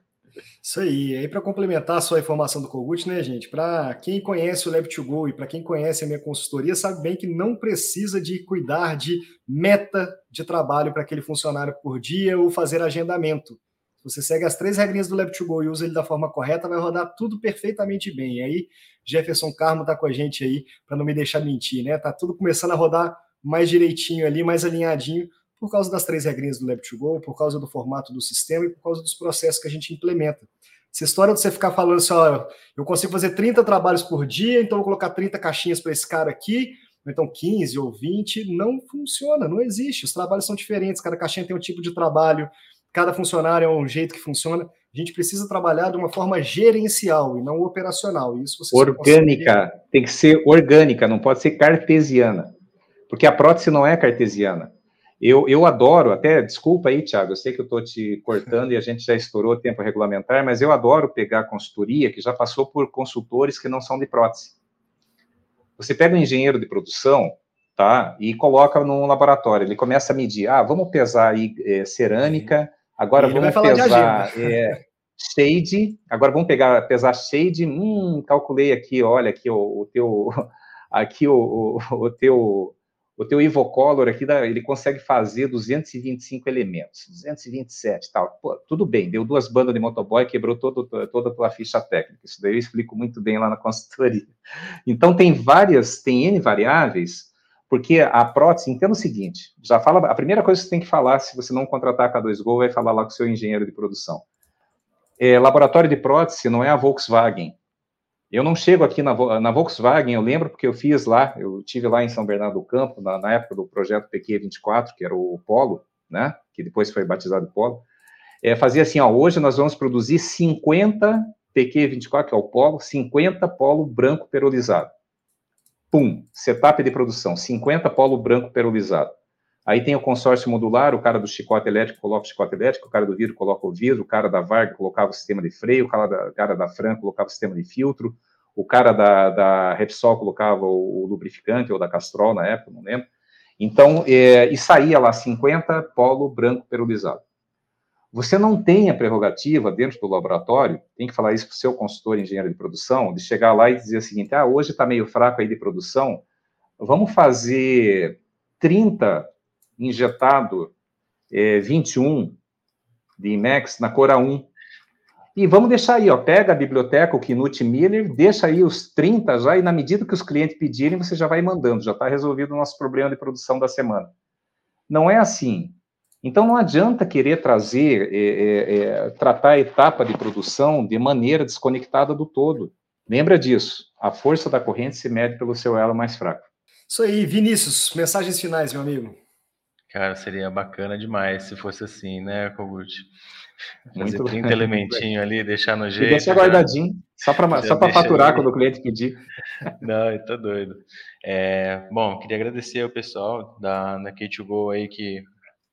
Isso aí. E aí, para complementar a sua informação do Kogut, né, gente? Para quem conhece o Lab2Go e para quem conhece a minha consultoria, sabe bem que não precisa de cuidar de meta de trabalho para aquele funcionário por dia ou fazer agendamento. Se você segue as três regrinhas do Lab2Go e usa ele da forma correta, vai rodar tudo perfeitamente bem. E aí, Jefferson Carmo está com a gente aí para não me deixar mentir, né? Tá tudo começando a rodar mais direitinho ali, mais alinhadinho por causa das três regrinhas do Lab2Go, por causa do formato do sistema e por causa dos processos que a gente implementa. Essa história de você ficar falando assim, ó, eu consigo fazer 30 trabalhos por dia, então vou colocar 30 caixinhas para esse cara aqui, ou então 15 ou 20, não funciona, não existe. Os trabalhos são diferentes, cada caixinha tem um tipo de trabalho, cada funcionário é um jeito que funciona. A gente precisa trabalhar de uma forma gerencial e não operacional. Isso orgânica, tem que ser orgânica, não pode ser cartesiana. Porque a prótese não é cartesiana. Eu, eu adoro, até, desculpa aí, Thiago, eu sei que eu estou te cortando e a gente já estourou o tempo regulamentar, mas eu adoro pegar consultoria que já passou por consultores que não são de prótese. Você pega um engenheiro de produção, tá, e coloca num laboratório, ele começa a medir, ah, vamos pesar aí é, cerâmica, agora vamos pesar é, shade, agora vamos pegar, pesar shade, hum, calculei aqui, olha aqui o, o teu, aqui o, o, o teu o teu Ivocolor aqui, ele consegue fazer 225 elementos, 227 tal. Pô, tudo bem, deu duas bandas de motoboy, quebrou todo, toda a tua ficha técnica. Isso daí eu explico muito bem lá na consultoria. Então, tem várias, tem N variáveis, porque a prótese, entenda o seguinte, já fala, a primeira coisa que você tem que falar, se você não contratar a K2Go, vai falar lá com o seu engenheiro de produção. É, laboratório de prótese não é a Volkswagen, eu não chego aqui na, na, Volkswagen, eu lembro porque eu fiz lá, eu tive lá em São Bernardo do Campo, na, na época do projeto PQ24, que era o Polo, né, que depois foi batizado Polo, é, fazia assim, ó, hoje nós vamos produzir 50 PQ24, que é o Polo, 50 Polo branco perolizado. Pum, setup de produção, 50 Polo branco perolizado. Aí tem o consórcio modular, o cara do chicote elétrico coloca o chicote elétrico, o cara do vidro coloca o vidro, o cara da Varg colocava o sistema de freio, o cara da, o cara da Fran colocava o sistema de filtro, o cara da, da Repsol colocava o, o lubrificante, ou da Castrol na época, não lembro. Então, é, e saía lá 50 polo branco perolizado. Você não tem a prerrogativa dentro do laboratório, tem que falar isso para o seu consultor engenheiro de produção, de chegar lá e dizer o seguinte, ah, hoje está meio fraco aí de produção, vamos fazer 30 injetado é, 21 de IMEX na cor A1. E vamos deixar aí, ó, pega a biblioteca, o Knut Miller, deixa aí os 30 já, e na medida que os clientes pedirem, você já vai mandando, já está resolvido o nosso problema de produção da semana. Não é assim. Então não adianta querer trazer, é, é, é, tratar a etapa de produção de maneira desconectada do todo. Lembra disso, a força da corrente se mede pelo seu elo mais fraco. Isso aí, Vinícius, mensagens finais, meu amigo. Cara, seria bacana demais se fosse assim, né, Kogut? Fazer Muito 30 elementinhos ali, deixar no jeito. Deixa guardadinho, só para só faturar ali. quando o cliente pedir. Não, eu tô doido. É, bom, queria agradecer ao pessoal da, da K2Go aí que me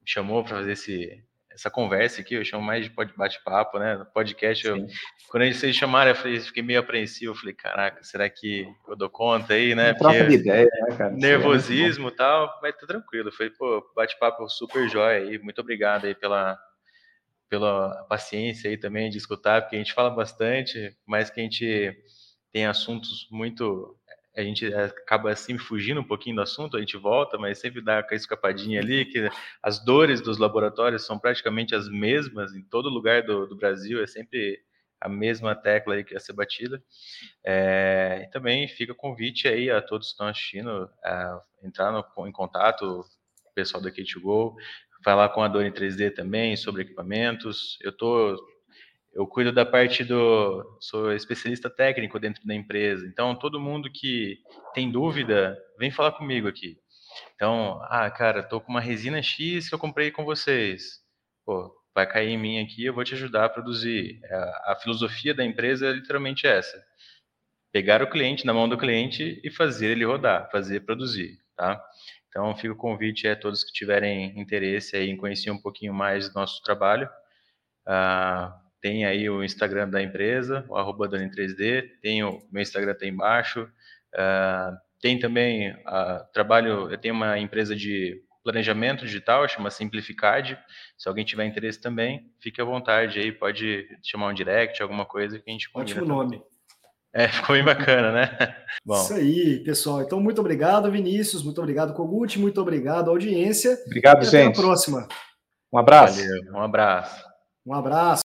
chamou para fazer esse, essa conversa aqui, eu chamo mais de bate-papo, né? Podcast, eu, quando vocês chamaram, eu falei, fiquei meio apreensivo, eu falei, caraca, será que eu dou conta aí, né? Troca de ideia, né, cara? Nervosismo e tal, mas tá tranquilo. Foi, pô, bate-papo super jóia aí, muito obrigado aí pela, pela paciência aí também de escutar, porque a gente fala bastante, mas que a gente tem assuntos muito a gente acaba assim fugindo um pouquinho do assunto, a gente volta, mas sempre dá aquela escapadinha ali, que as dores dos laboratórios são praticamente as mesmas em todo lugar do, do Brasil, é sempre a mesma tecla aí que ia ser batida. É, e também fica o convite aí a todos que estão assistindo a entrar no, em contato com o pessoal da K2Go, falar com a Dor em 3D também sobre equipamentos. Eu estou eu cuido da parte do. Sou especialista técnico dentro da empresa. Então, todo mundo que tem dúvida, vem falar comigo aqui. Então, ah, cara, tô com uma resina X que eu comprei com vocês. Pô, vai cair em mim aqui, eu vou te ajudar a produzir. A, é, a filosofia da empresa é literalmente essa: pegar o cliente na mão do cliente e fazer ele rodar, fazer produzir, tá? Então, fica o convite a todos que tiverem interesse em conhecer um pouquinho mais do nosso trabalho. Ah, tem aí o Instagram da empresa, o arroba Dani3D, tem o meu Instagram tá embaixo. Uh, tem também, uh, trabalho, eu tenho uma empresa de planejamento digital, chama Simplificad. Se alguém tiver interesse também, fique à vontade aí, pode chamar um direct, alguma coisa que a gente combina. Ótimo nome. É, ficou bem bacana, né? Bom. Isso aí, pessoal. Então, muito obrigado, Vinícius. Muito obrigado, Kogut. Muito obrigado, audiência. Obrigado, e gente. Até a próxima. Um abraço. Valeu, um abraço. Um abraço.